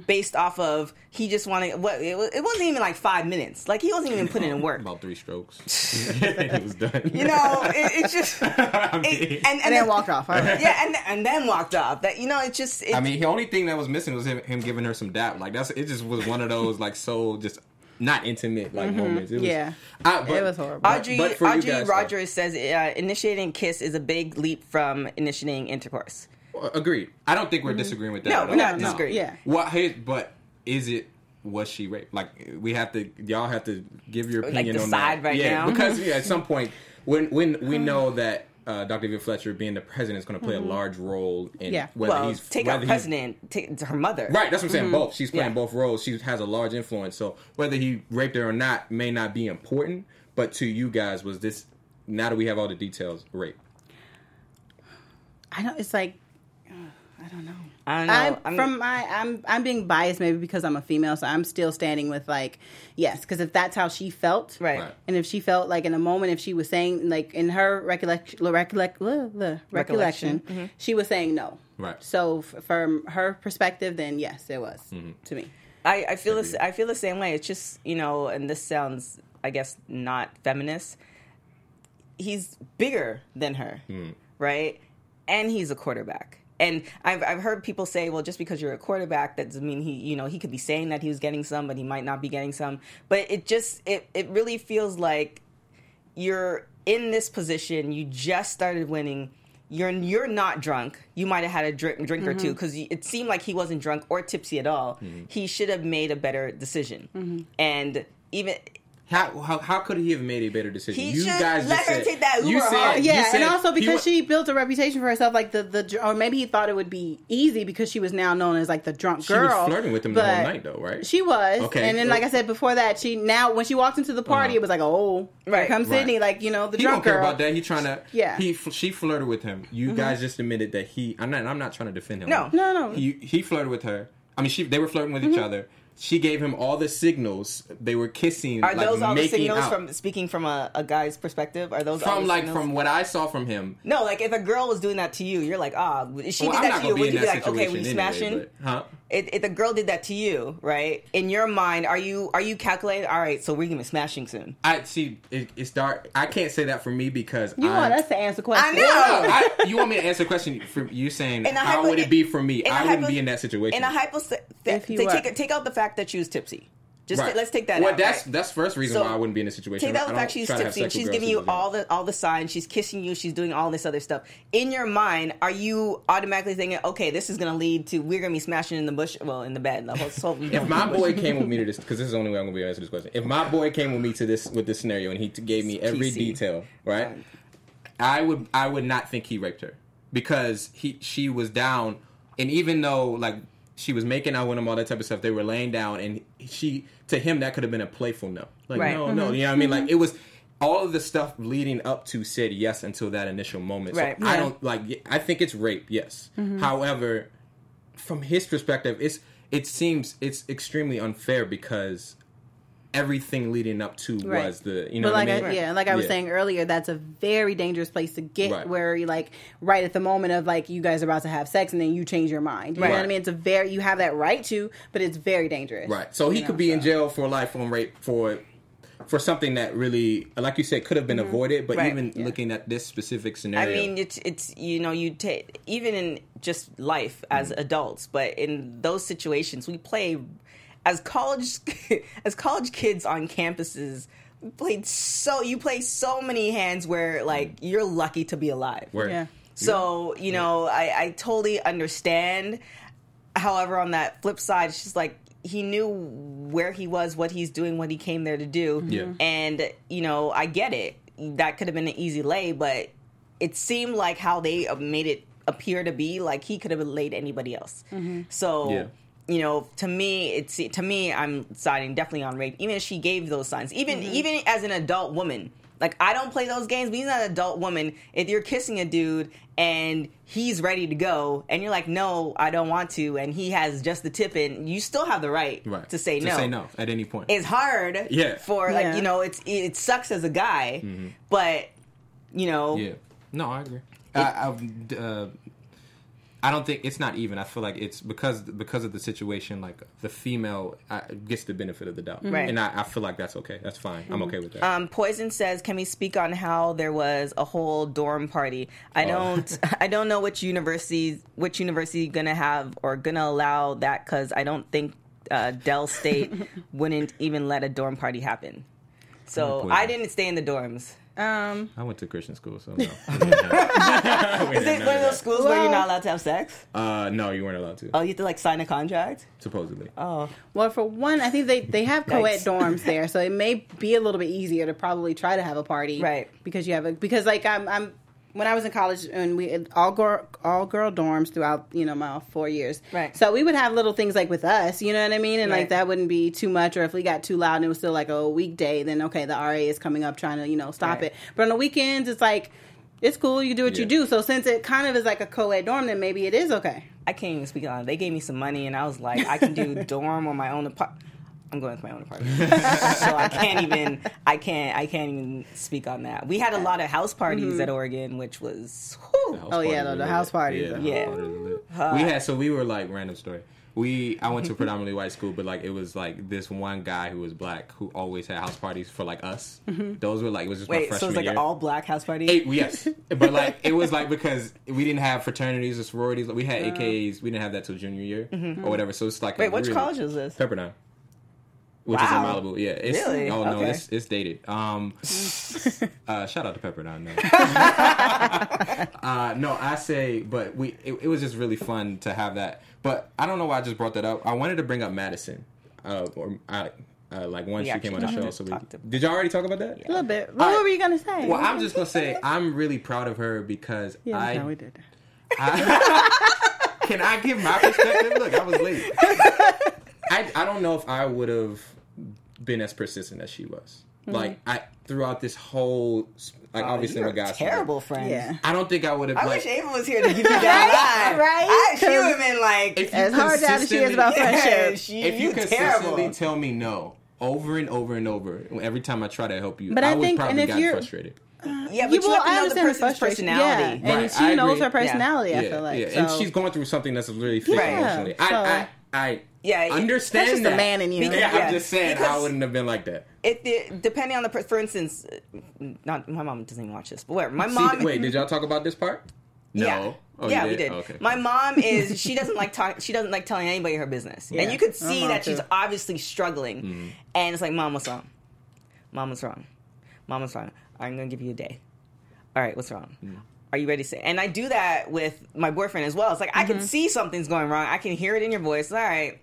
based off of he just wanted what it, it wasn't even like five minutes like he wasn't even putting in work. About three strokes. it was done. You know, it, it's just it, and, And then walked off. All right. Yeah, and and then walked off. That you know, it just it's, I mean, the only thing that was missing was him, him giving her some dap. Like that's it. Just was one of those like so just not intimate like moments. It was, Yeah. I- but- It was horrible. but- Audrey, but for Audrey guys, though- Rogers says uh, initiating kiss is a big leap from initiating intercourse. Agreed. I don't think we're mm-hmm. disagreeing with that. No, we're not disagreeing. Yeah. What? Hey, but is it? Was she raped? Like we have to. Y'all have to give your Like, opinion on decide that. right yeah, now? because yeah, at some point when when we know that. Uh, Dr. David Fletcher, being the president, is going to play a mm-hmm. large role in Yeah. whether well, he's take whether out president, take to her mother. Right, that's what I'm saying. Mm-hmm. Both. She's playing Yeah. both roles. She has a large influence. So whether he raped her or not may not be important. But to you guys, was this now that we have all the details, rape? I don't. It's like I don't know. I don't know. I'm, I'm- from my I'm I'm being biased maybe because I'm a female, so I'm still standing with like yes, because if that's how she felt, Right. Right. and if she felt like in a moment, if she was saying like in her recollection, recollect, the uh, uh, recollection, Recollection. Mm-hmm. she was saying no. Right. So f- from her perspective, then yes, it was mm-hmm. to me. I, I feel this, I feel the same way. It's just you know, and this sounds, I guess, not feminist. He's bigger than her, hmm. right? And he's a quarterback. And I've I've heard people say, well, just because you're a quarterback, that doesn't mean he, you know, he could be saying that he was getting some, but he might not be getting some. But it just it it really feels like you're in this position. You just started winning. You're you're not drunk. You might have had a drink, drink or two mm-hmm. because it seemed like he wasn't drunk or tipsy at all. Mm-hmm. He should have made a better decision. Mm-hmm. And even How, how how could he have made a better decision? He you should guys let just her said, take that you Uber said, home. you Yeah, said and also because wa- she built a reputation for herself, like the the, or maybe he thought it would be easy because she was now known as like the drunk girl. She was flirting with him the whole night, though, right? She was, Okay. And then, like I said before that, she now when she walked into the party, Uh-huh. it was like, oh, here Right. comes Right. Sydney, like you know the he don't drunk care girl. about that. He trying to. Yeah. He she flirted with him. You guys just admitted that he. I'm not. I'm not trying to defend him. No. No, no. He he flirted with her. I mean, she. They were flirting with each Mm-hmm. other. She gave him all the signals. They were kissing. are like, those all the making signals out. from speaking from a, a guy's perspective? Are those all from like signals? from what I saw from him? no? Like if a girl was doing that to you, you're like, ah, if she Well, did I'm that to you. Would you be like, okay, we anyway, smashing? but- huh? If, if the girl did that to you, right? In your mind, are you are you calculating? All right, so we're gonna be smashing soon. I see. It, it's dark. I can't say that for me because you I'm, want us to answer questions? I know. No, I, you want me to answer a question for you saying In how hypo- would it be for me? I wouldn't hypo- be in that situation. In a hypo, If you take, take, take out the fact that she was tipsy. Just Right. ta- let's take that well, out. that's right? that's first reason So, why I wouldn't be in a situation. Take out I the fact she's try to have tipsy. She's giving you all the all the signs. She's kissing you. She's doing all this other stuff. In your mind, are you automatically thinking, okay, this is going to lead to we're going to be smashing in the bush? Well, in the bed. We If my boy came with me to this, because this is the only way I'm gonna be able to answer this question. If my boy came with me to this with this scenario and he gave me every PC. detail, right? I would I would not think he raped her because he she was down, and even though like she was making out with him all that type of stuff, they were laying down, and she to him that could have been a playful no, like Right. no no, mm-hmm. you know what I mean? Like mm-hmm. it was. all of the stuff leading up to said yes until that initial moment. So Right. I don't like. I think it's rape. Yes. Mm-hmm. However, from his perspective, it's it seems it's extremely unfair because everything leading up to Right. was the you know but like what I I, yeah, like I was Yeah. saying earlier, that's a very dangerous place to get Right. where you like right at the moment of like you guys are about to have sex and then you change your mind. You know Right. what I mean? It's a very you have that right to, but it's very dangerous. Right. So he You could know, be in jail for life on rape for for something that really, like you said, could have been avoided. But Right. even Mm-hmm. Yeah. looking at this specific scenario I mean, it's it's you know you take even in just life as Mm-hmm. adults, but in those situations we play as college as college kids on campuses. Played so you play so many hands where like you're lucky to be alive. where Yeah. So, you know, I, I totally understand. However, on that flip side, it's just like he knew where he was, what he's doing, what he came there to do. Mm-hmm. Yeah. And, you know, I get it. That could have been an easy lay, but it seemed like how they made it appear to be like he could have laid anybody else. Mm-hmm. So, Yeah. You know, to me, it's to me, I'm siding definitely on rape. Even if she gave those signs, even even as an adult woman, like I don't play those games. But he's not an adult woman. If you're kissing a dude and he's ready to go, and you're like, no, I don't want to, and he has just the tip in, you still have the right, right to say no. say no at any point. It's hard, Yeah. For like Yeah. you know, it's it sucks as a guy, but you know, yeah. No, I agree. I, I, uh, I don't think it's not even. I feel like it's because because of the situation. Like the female uh, gets the benefit of the doubt, Right. and I, I feel like that's okay. That's fine. I'm okay with that. Um, Poison says, "Can we speak on how there was a whole dorm party? I Oh. don't, I don't know which university which university gonna have or gonna allow that because I don't think uh, Del State wouldn't even let a dorm party happen. So. I didn't stay in the dorms. Um I went to Christian school, so no. We didn't have- Is it one of those schools where you're not allowed to have sex? Uh, no, you weren't allowed to. Oh, you had to like sign a contract. supposedly. Oh, well for one, I think they, they have co ed dorms there, so it may be a little bit easier to probably try to have a party. Right. Because you have a because like I'm I'm when I was in college and we all girl all girl dorms throughout you know my four years, Right. So we would have little things like with us, you know what I mean, and Right. like that wouldn't be too much. Or if we got too loud and it was still like a weekday, then okay, the RA is coming up trying to you know stop Right. it. But on the weekends, it's like it's cool. You do what you do. So since it kind of is like a co-ed dorm, then maybe it is okay. I can't even speak on it. They gave me some money, and I was like, I can do dorm on my own apartment. I'm going with my own apartment, so I can't even. I can't. I can't even speak on that. We had a lot of house parties at mm-hmm. Oregon, which was. whew. Oh, yeah, parties the- the house parties Yeah, are- the Yeah. house parties were lit. We had so we were like random story. We I went to a predominantly white school, but like it was like this one guy who was black who always had house parties for like us. Mm-hmm. Those were like it was just my Wait, freshman so it's like year. an all black house party. Eight, yes, but like it was like because we didn't have fraternities or sororities. Like, we had uh. AKs. We didn't have that till junior year mm-hmm. or whatever. So it's like a Wait, which really- college is this? Pepperdine. Which Wow. is in Malibu, yeah. It's, Really? Oh no, Okay. it's it's dated. Um, uh, shout out to Pepperdine. No. uh, no, I say, but we it, it was just really fun to have that. But I don't know why I just brought that up. I wanted to bring up Madison, uh, or I, uh, like once she came on the show. So we, did y'all already talk about that? A little bit. What I- were you gonna say? Well, I'm just gonna say I'm really proud of her because yeah, I no, we did. can I give my perspective? Look, I was late. I I don't know if I would have been as persistent as she was. Mm-hmm. Like I throughout this whole like obviously You're my guys terrible friends. Yeah. I don't think I would have. I like, wish Ava was here to give you that line. right? I, she 'Cause would have been like, if you As hard as she is about consistently- friendship. she, if you you consistently terrible. tell me no over and over and over every time I try to help you, But I, I would think- probably and get frustrated. Yeah, but You you, will- have to I know the understand her person's frustration. personality. Yeah, and she I knows agree. her personality. I feel like, yeah. and So- she's going through something that's really thick Yeah, emotionally. so- I, I, I Yeah, it- understand That's just the man in you. Because- Yeah, Yeah, I'm just saying I wouldn't have been like that. It, it- depending on the for instance, not my mom doesn't even watch this, but whatever. My See, mom. wait, did y'all talk about this part? No. Yeah, Oh, you yeah, we did. Okay. My mom is she doesn't like talk. She doesn't like telling anybody her business, Yeah. and you could see mom that she's too. obviously struggling. Mm-hmm. And it's like, Mom, what's wrong? Mom, what's wrong? Mom, what's wrong? I'm gonna give you a day. All right, what's wrong? Mm. Are you ready to say? And I do that with my boyfriend as well. It's like I Mm-hmm. can see something's going wrong. I can hear it in your voice. All right,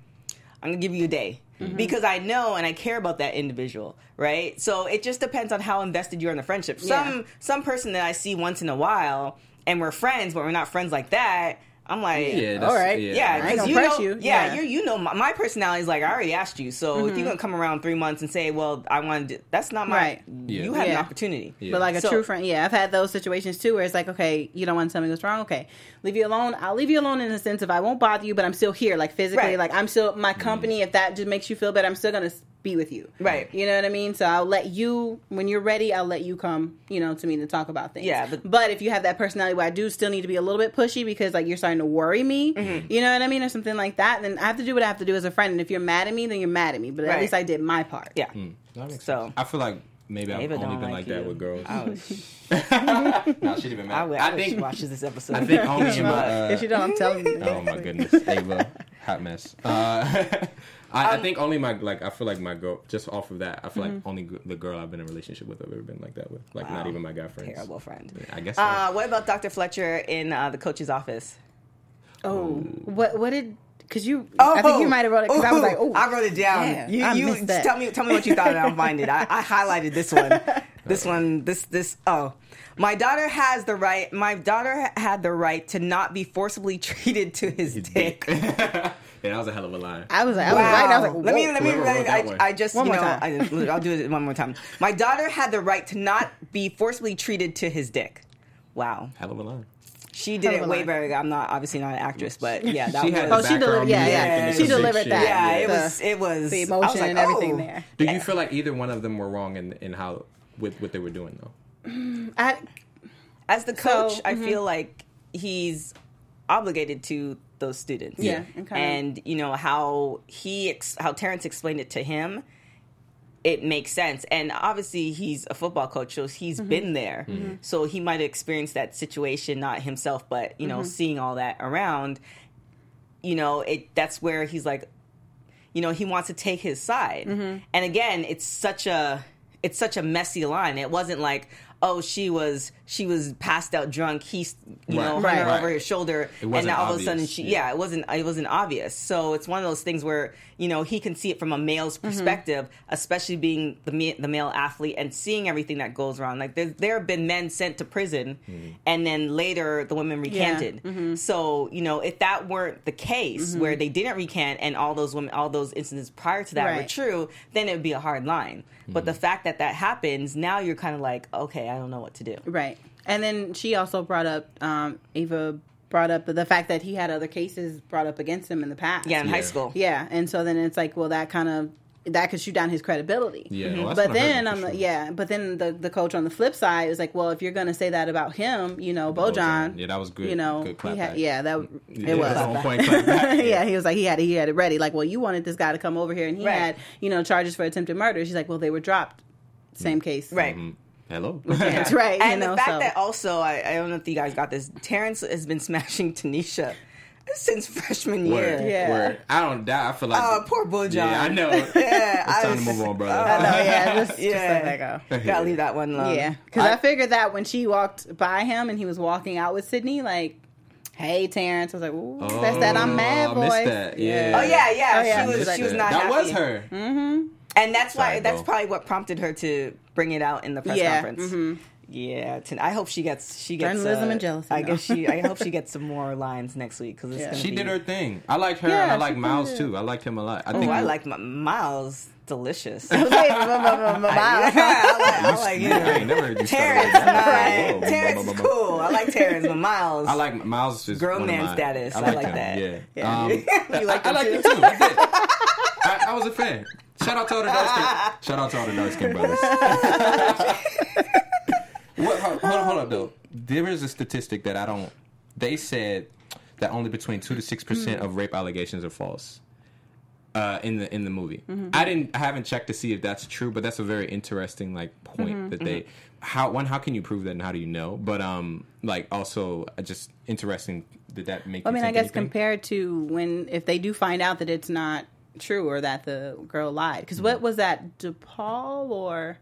I'm gonna give you a day. Because I know and I care about that individual, right? So it just depends on how invested you are in the friendship. Some Yeah. some person that I see once in a while and we're friends, but we're not friends like that. I'm like, Yeah, that's, All right. Yeah, Yeah, I ain't because gonna you know, you. yeah, Yeah. Mm-hmm. you you know my, my personality is like I already asked you. So if you're gonna come around three months and say, well, I want to, that's not my. Right. Yeah. You had an opportunity. Yeah. But like a So- true friend, yeah, I've had those situations too where it's like, okay, you don't want something what's wrong, okay, leave you alone. I'll leave you alone in the sense of I won't bother you, but I'm still here, like physically, Right. like I'm still my Mm-hmm. company. If that just makes you feel better, I'm still gonna be with you, Right. You know what I mean? So I'll let you when you're ready. I'll let you come, you know, to me to talk about things. Yeah, but- but, if you have that personality where I do still need to be a little bit pushy because like you're starting to worry me, Mm-hmm. you know what I mean, or something like that, then I have to do what I have to do as a friend. And if you're mad at me, then you're mad at me. But at least I did my part. Yeah. That makes So- sense. I feel like maybe I've only been like like, that with girls. I wish, no, she didn't I, mad. wish, I I wish she watches this episode. I think only in my. Uh, if you don't, I'm telling you. Oh my goodness, Ava, hot mess. Uh, I, I think only my like I feel like my girl just off of that I feel like only g- the girl I've been in a relationship with I've ever been like that with like not even my guy friends. Terrible friend. I guess. So. Uh, what about Dr. Fletcher in uh, the coach's office? Oh, what what did? Because you, oh, I think you might have wrote it. Because I was like, oh, I wrote it down. Yeah, you, I you missed tell me, tell me what you thought, and I'll find it. I, I highlighted this one, this one, this, this. Oh, my daughter has the right. My daughter had the right to not be forcibly treated to his, dick. yeah, that was a hell of a line. I was like, I was right. I was like, let me let me. Let me. I, I just One you know time. I, I'll do it one more time. My daughter had the right to not be forcibly treated to his dick. Wow, Hell of a line. she did it way better. I'm not obviously not an actress, but yeah, that She was. had Oh, she delivered- yeah, yeah. She delivered that. yeah, it was. It was the I was emotion like, and everything oh. there. Do you feel like either one of them were wrong in in how with what they were doing though? I, As the coach, So, I mhm. feel like he's obligated to those students. Yeah, and and you know how he ex- how Terrence explained it to him. It makes sense, and obviously he's a football coach, so he's Mm-hmm. been there. So he might have experienced that situation, not himself, but you know, Mm-hmm. seeing all that around. You know, it that's where he's like, you know, he wants to take his side. Mm-hmm. And again, it's such a it's such a messy line. It wasn't like, oh, she was she was passed out drunk. He's you Right. know, Right. her Right. over his shoulder, It and wasn't now all of a sudden she yeah. yeah. it wasn't it wasn't obvious. So it's one of those things where you know he can see it from a male's Mm-hmm. perspective, especially being the ma- the male athlete and seeing everything that goes around. Like there there have been men sent to prison, Mm-hmm. and then later the women recanted. Mm-hmm. So you know if that weren't the case, where they didn't recant, and all those women, all those incidents prior to that were true, then it would be a hard line. But the fact that that happens, now you're kind of like, okay, I don't know what to do. right. And then she also brought up, um, Eva brought up the fact that he had other cases brought up against him in the past. Yeah, in high school. Yeah, and so then it's like, well, that kind of that could shoot down his credibility. Yeah, well, that's but then him on for the sure. yeah, but then the the coach on the flip side was like, well, if you're gonna say that about him, you know, BoJohn, Yeah, that was good. You know, Good clap had, back. yeah, that Yeah, it was. on point clap back. yeah, he was like he had he had it ready. Like, well, you wanted this guy to come over here, and he Right. had you know charges for attempted murder. She's like, well, they were dropped. Same case, Right. Mhm. Hello. That's right. And you know, the fact so. that also, I, I don't know if you guys got this, Terrence has been smashing Tanisha since freshman year. Word, Yeah. word. I don't doubt. I feel like. Oh, poor BoJohn. Yeah, I know. Yeah, it's I time was- to move on, brother. I know, yeah, just, just Yeah. let that go. Gotta leave that one alone. Yeah, because I, I- figured that when she walked by him and he was walking out with Sydney, like, "Hey, Terrence," I was like, "Ooh, that's that I'm mad, Oh, I boy." missed that. Yeah. Oh yeah, yeah. Oh, yeah. She was she was that. not That happy. was her. and that's why Sorry, that's probably what prompted her to bring it out in the press Yeah, conference. mhm. Yeah, Tin- I hope she gets she gets Journalism uh, and jealousy, I no. guess she. I hope she gets some more lines next week because Yeah. She did her thing. I like her, Yeah, and I like Miles too. I liked him a lot. I Oh, think I you- like M- Miles. Delicious. Wait, my- my- my- my- I, I like, I like You- I ain't never heard you start Terrence, like that. Terrence is cool. I like Terrence, but Miles. I like Miles. Is Grown man status. I liked like that. Yeah. Yeah. Um, You liked I, him I liked too? him too. I, did. I, I was a fan. Shout out to all the dark skin. Shout out to all the dark skin brothers. What, hold, on, hold on though. There is a statistic that I don't. They said that only between two to six percent of rape allegations are false. Uh, in the in the movie, I didn't. I haven't checked to see if that's true, but that's a very interesting like point that they. How one? How can you prove that, and how do you know? But um, like also uh, just interesting. Did that make? I you mean, I guess anything? compared to when if they do find out that it's not true or that the girl lied, because Mm-hmm. what was that, DePaul or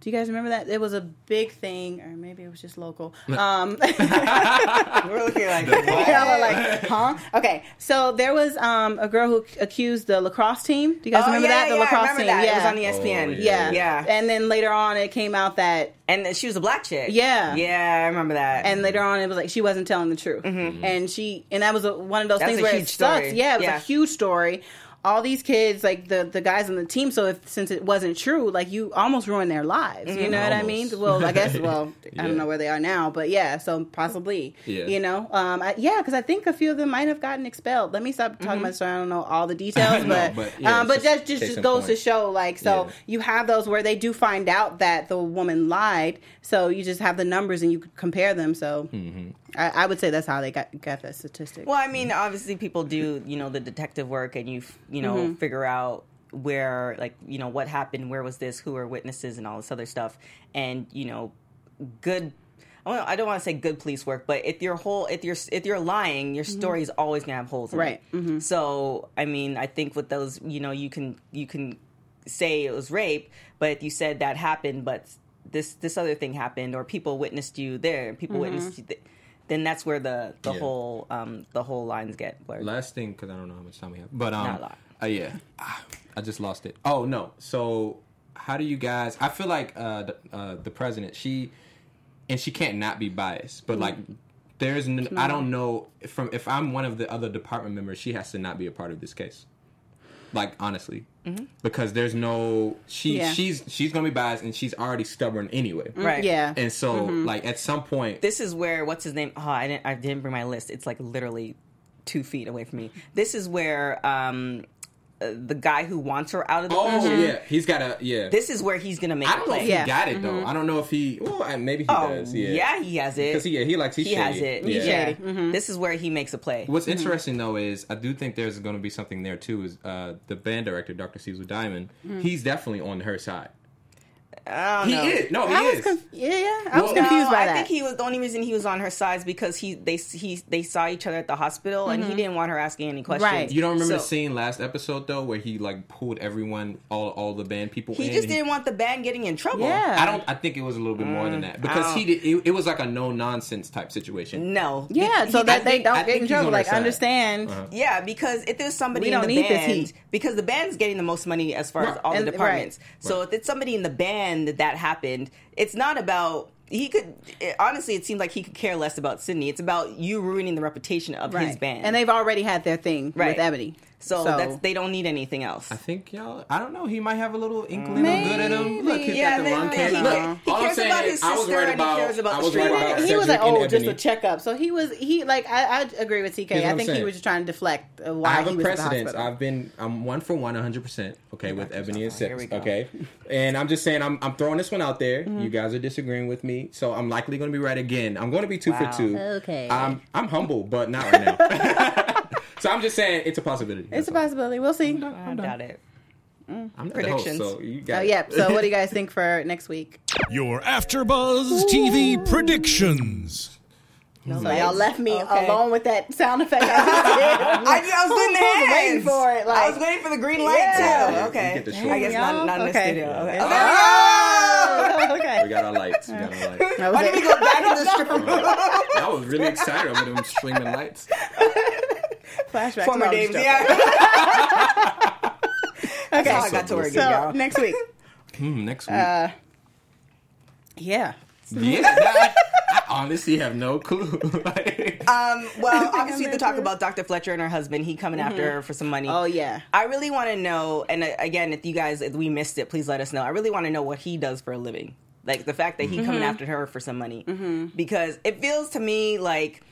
Do you guys remember that? It was a big thing, or maybe it was just local. Um, We're looking like Y'all are what? like, huh? Okay, so there was um, a girl who accused the lacrosse team. Do you guys Oh, remember yeah, that? The yeah, I lacrosse remember team. that. Yeah. It was on ESPN. Oh, yeah. yeah. And then later on, it came out that, And she was a black chick. Yeah. Yeah, I remember that. and later on, it was like she wasn't telling the truth, and she, and that was a, one of those That's things a where huge it sucks. story. Yeah, it was Yeah. a huge story. All these kids, like the the guys on the team, so if since it wasn't true, like you almost ruined their lives. You know what I mean? Well, I guess. Well, I don't know where they are now, but yeah. So possibly, Yeah. you know, um, I, yeah, because I think a few of them might have gotten expelled. Let me stop talking about the story. I don't know all the details, No, but but, yeah, um, but it's that just just, just goes to show, like, so Yeah. you have those where they do find out that the woman lied. So you just have the numbers and you compare them. So Mm-hmm. I, I would say that's how they got got that statistic. Well, I mean, obviously, people do you know the detective work, and you you know Mm-hmm. figure out where like you know what happened, where was this, who are witnesses, and all this other stuff, and you know, good. I don't- want to say good police work, but if you're whole, if you're if you're lying, your mm-hmm. story is always gonna have holes, in Right. It. So, I mean, I think with those, you know, you can you can say it was rape, but if you said that happened, but this this other thing happened, or people witnessed you there, people mm-hmm. witnessed you. Th- then that's where the the Yeah. whole um the whole lines get blurred. Last thing, because I don't know how much time we have, but um, Not a lot. uh, yeah, Ah, I just lost it. Oh no, so how do you guys? I feel like uh, the, uh, the president, she, and she can't not be biased, but like. There's, n- I don't know from if I'm one of the other department members, she has to not be a part of this case. Like honestly, mm-hmm. because there's no she Yeah. she's she's gonna be biased and she's already stubborn anyway. Mm-hmm. Right. yeah. And so mm-hmm. like at some point, This is where what's his name? Oh, I didn't I didn't bring my list. It's like literally two feet away from me. This is where um uh, the guy who wants her out of the oh position. yeah, he's got a yeah. This is where he's gonna make I don't know if he Yeah. got it though. I don't know if he. Well, maybe he Oh does. yeah. Yeah, he has it. because he yeah, he likes he's he has it. Yeah. Yeah. Shady. This is where he makes a play. What's interesting though is I do think there's going to be something there too. Is uh, the band director Dr. Cecil Diamond? He's definitely on her side. I don't He know. is. No, he I was is. conf- yeah, yeah. I was confused no, by I think he was the only reason he was on her side is because he they he they saw each other at the hospital and he didn't want her asking any questions. Mm-hmm. Right. you don't remember the scene last episode though, where he like pulled everyone, all all the band people. He in just didn't want the band getting in trouble. Yeah. I don't. I think it was a little bit more than that because he did. It, it was like a no nonsense type situation. No. yeah, He- so he- that I they think- don't I get in trouble. Like, understand. Uh-huh. Yeah, because if there's somebody We in the band, because the band's getting the most money as far as all the departments. So if it's somebody in the band that that happened, it's not about he could. It, honestly, it seems like he could care less about Sydney. It's about you ruining the reputation of his band, And they've already had their thing Right. with Ebony. So, that's they don't need anything else. I think y'all. I don't know. He might have a little inkling of good at him. Look, he's Yeah, got the they- lung they- he- Look, he all I'm cares saying about is his I was sister worried and he about. cares about I the was worried street. about. he was like, oh, just a checkup. So he was he like I, I agree with TK. I I'm think he was just trying to deflect uh, why I have he a was at the precedence. hospital. I've been I'm one for one, 100 percent. Okay, with Ebony and Here Six. Okay, and I'm just saying I'm I'm throwing this one out there. Mm-hmm. You guys are disagreeing with me, so I'm likely going to be right again. I'm going to be two Wow. for two. Okay. I'm I'm humble, but not right now. so I'm just saying it's a possibility. it's a That's all. possibility. We'll see. I doubt it. Mm. I'm not Predictions. The host, so you got Oh it. yeah. So what do you guys think for next week? Your AfterBuzz TV predictions. So y'all left me Okay. alone with that sound effect. I just did. I, I was doing the I was hands. waiting for it, I was waiting for the green light Yeah. too. Okay, get the show. I guess not, not in the Okay. studio. Oh, okay. Yeah. Oh, there we. Ah! Oh, okay. We got our lights. We got our lights. That was Why did we go back in the stripper room? I was really excited over them streaming lights. Flashback. Former to Dave's, yeah. Okay. how I got to work, So y'all. next week. Hmm, next week. Uh, yeah. yeah, I, I honestly have no clue. Like- Um, well, obviously, I'm to talk about Dr. Fletcher and her husband, he coming after her for some money. Oh yeah. I really want to know, and uh, again, if you guys, if we missed it, please let us know. I really want to know what he does for a living. Like the fact that he coming after her for some money. Because it feels to me like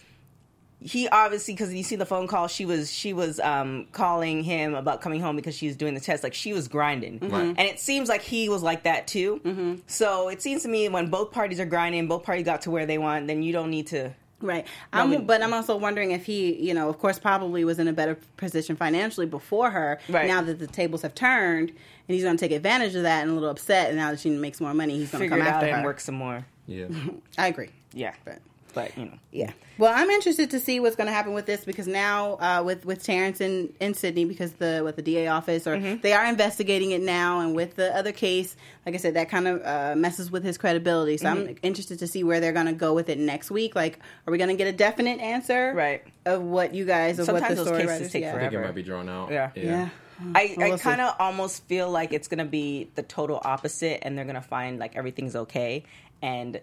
he obviously because you see the phone call she was she was um calling him about coming home because she was doing the test like she was grinding Right. and it seems like he was like that too so it seems to me when both parties are grinding both parties got to where they want then you don't need to Right. I'm, we- but I'm also wondering if he, you know, of course, probably was in a better position financially before her. Right. Now that the tables have turned, and he's going to take advantage of that and a little upset. And now that she makes more money, he's going to come it out after and work some more yeah. I agree. yeah But but you know. Yeah. Well, I'm interested to see what's going to happen with this because now uh, with with Terrence in, in Sydney because the with the DA office or Mm-hmm. they are investigating it now, and with the other case, like I said, that kind of uh, messes with his credibility. So Mm-hmm. I'm interested to see where they're going to go with it next week. Like, are we going to get a definite answer, Right. of what you guys of Sometimes what the those story cases writers, take yeah. I think it might be drawn out. Yeah. Yeah. I, Well, I kind of almost feel like it's gonna be the total opposite, and they're gonna find like everything's okay. And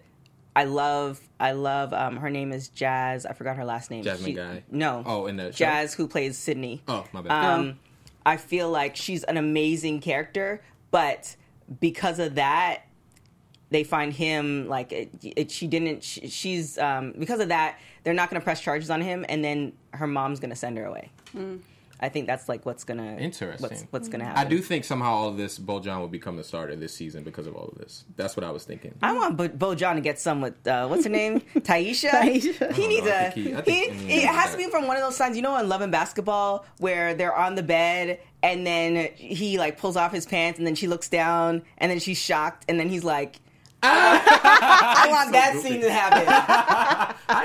I love, I love. Um, her name is Jazz. I forgot her last name. Jasmine Guy? No. Oh, in the show? Jazz, who plays Sydney. Oh, my bad. Um, I feel like she's an amazing character, but because of that, they find him like it, it, she didn't. She, she's um, because of that, they're not going to press charges on him, and then her mom's going to send her away. I think that's like what's gonna Interesting. What's, what's gonna happen? I do think somehow all of this, BoJohn will become the starter this season because of all of this. That's what I was thinking. I want Bo, Bo John to get some with uh, what's her name, Taisha. Taisha. He needs know. A. think he- He, it has that- to be from one of those signs, you know, in Love and Basketball, where they're on the bed and then he like pulls off his pants and then she looks down and then she's shocked and then he's like. I want that scene to happen.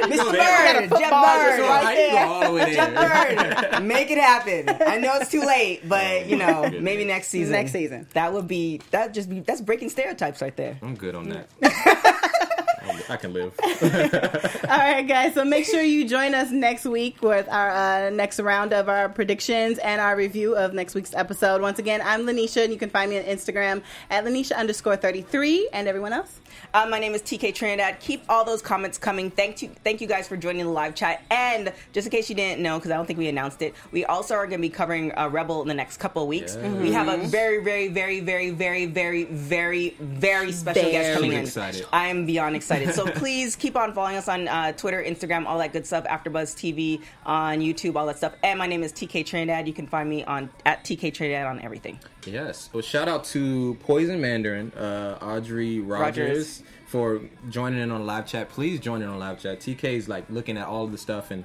Mr. go there? Bird, Jeff football Bird, right How you go there. all the Jeff? Bird, make it happen. I know it's too late, but oh, you know, goodness. maybe next season. Next season. that would be that just be that's breaking stereotypes right there. I'm good on that. I can live. All right, guys. So make sure you join us next week with our uh, next round of our predictions and our review of next week's episode. Once again, I'm Lynneisha, and you can find me on Instagram at Lynneisha underscore 33. And everyone else? Uh, my name is TK Trinidad. Keep all those comments coming. Thank you, thank you guys for joining the live chat. And just in case you didn't know, because I don't think we announced it, we also are going to be covering uh, Rebel in the next couple of weeks. Yes. We have a very, very, very, very, very, very, very, very special guest Very coming in. excited. I am beyond excited. So please keep on following us on uh, Twitter, Instagram, all that good stuff. AfterBuzz TV on YouTube, all that stuff. And my name is TK Trinidad. You can find me on at TK Trinidad on everything. Yes. Well, shout out to Poison Mandarin, uh, Audrey Rogers, Rogers. for joining in on live chat. Please join in on live chat. TK is like looking at all of the stuff and.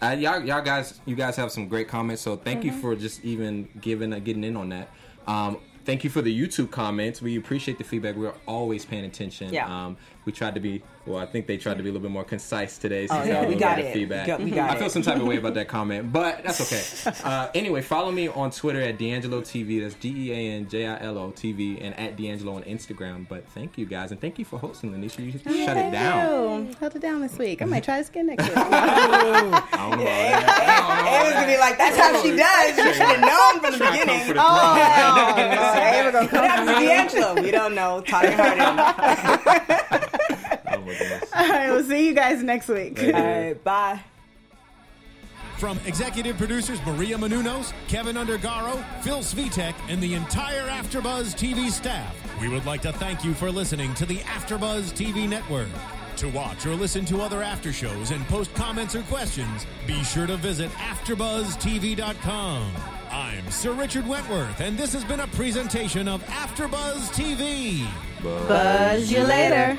Uh, y'all, y'all guys, you guys have some great comments. So thank you for just even giving, uh, getting in on that. Um, thank you for the YouTube comments. We appreciate the feedback. We're always paying attention. Yeah. Um, we tried to be, well, I think they tried to be a little bit more concise today. So Oh, yeah, we got it. Feedback. We got- we got I feel it. some type of way about that comment, but that's okay. Uh, anyway, follow me on Twitter at DeAnJilo TV. That's D E A N J I L O TV, and at DeAnJilo on Instagram. But thank you guys, and thank you for hosting, Lynneisha. You shut it down. Oh, held it down this week. I might try this again next week. I don't know. It was gonna be like that's how she does. You should have known from the Trying to come beginning. for the oh, throne. hell no. Here we go. What happened to DeAnJilo? We don't know. Tonya Harding. My goodness. All right, we'll see you guys next week. All right, bye. From executive producers Maria Menounos, Kevin Undergaro, Phil Svitek, and the entire AfterBuzz TV staff, we would like to thank you for listening to the AfterBuzz TV network. To watch or listen to other after shows and post comments or questions, be sure to visit AfterBuzzTV.com. I'm Sir Richard Wentworth, and this has been a presentation of AfterBuzz TV. Buzz you later.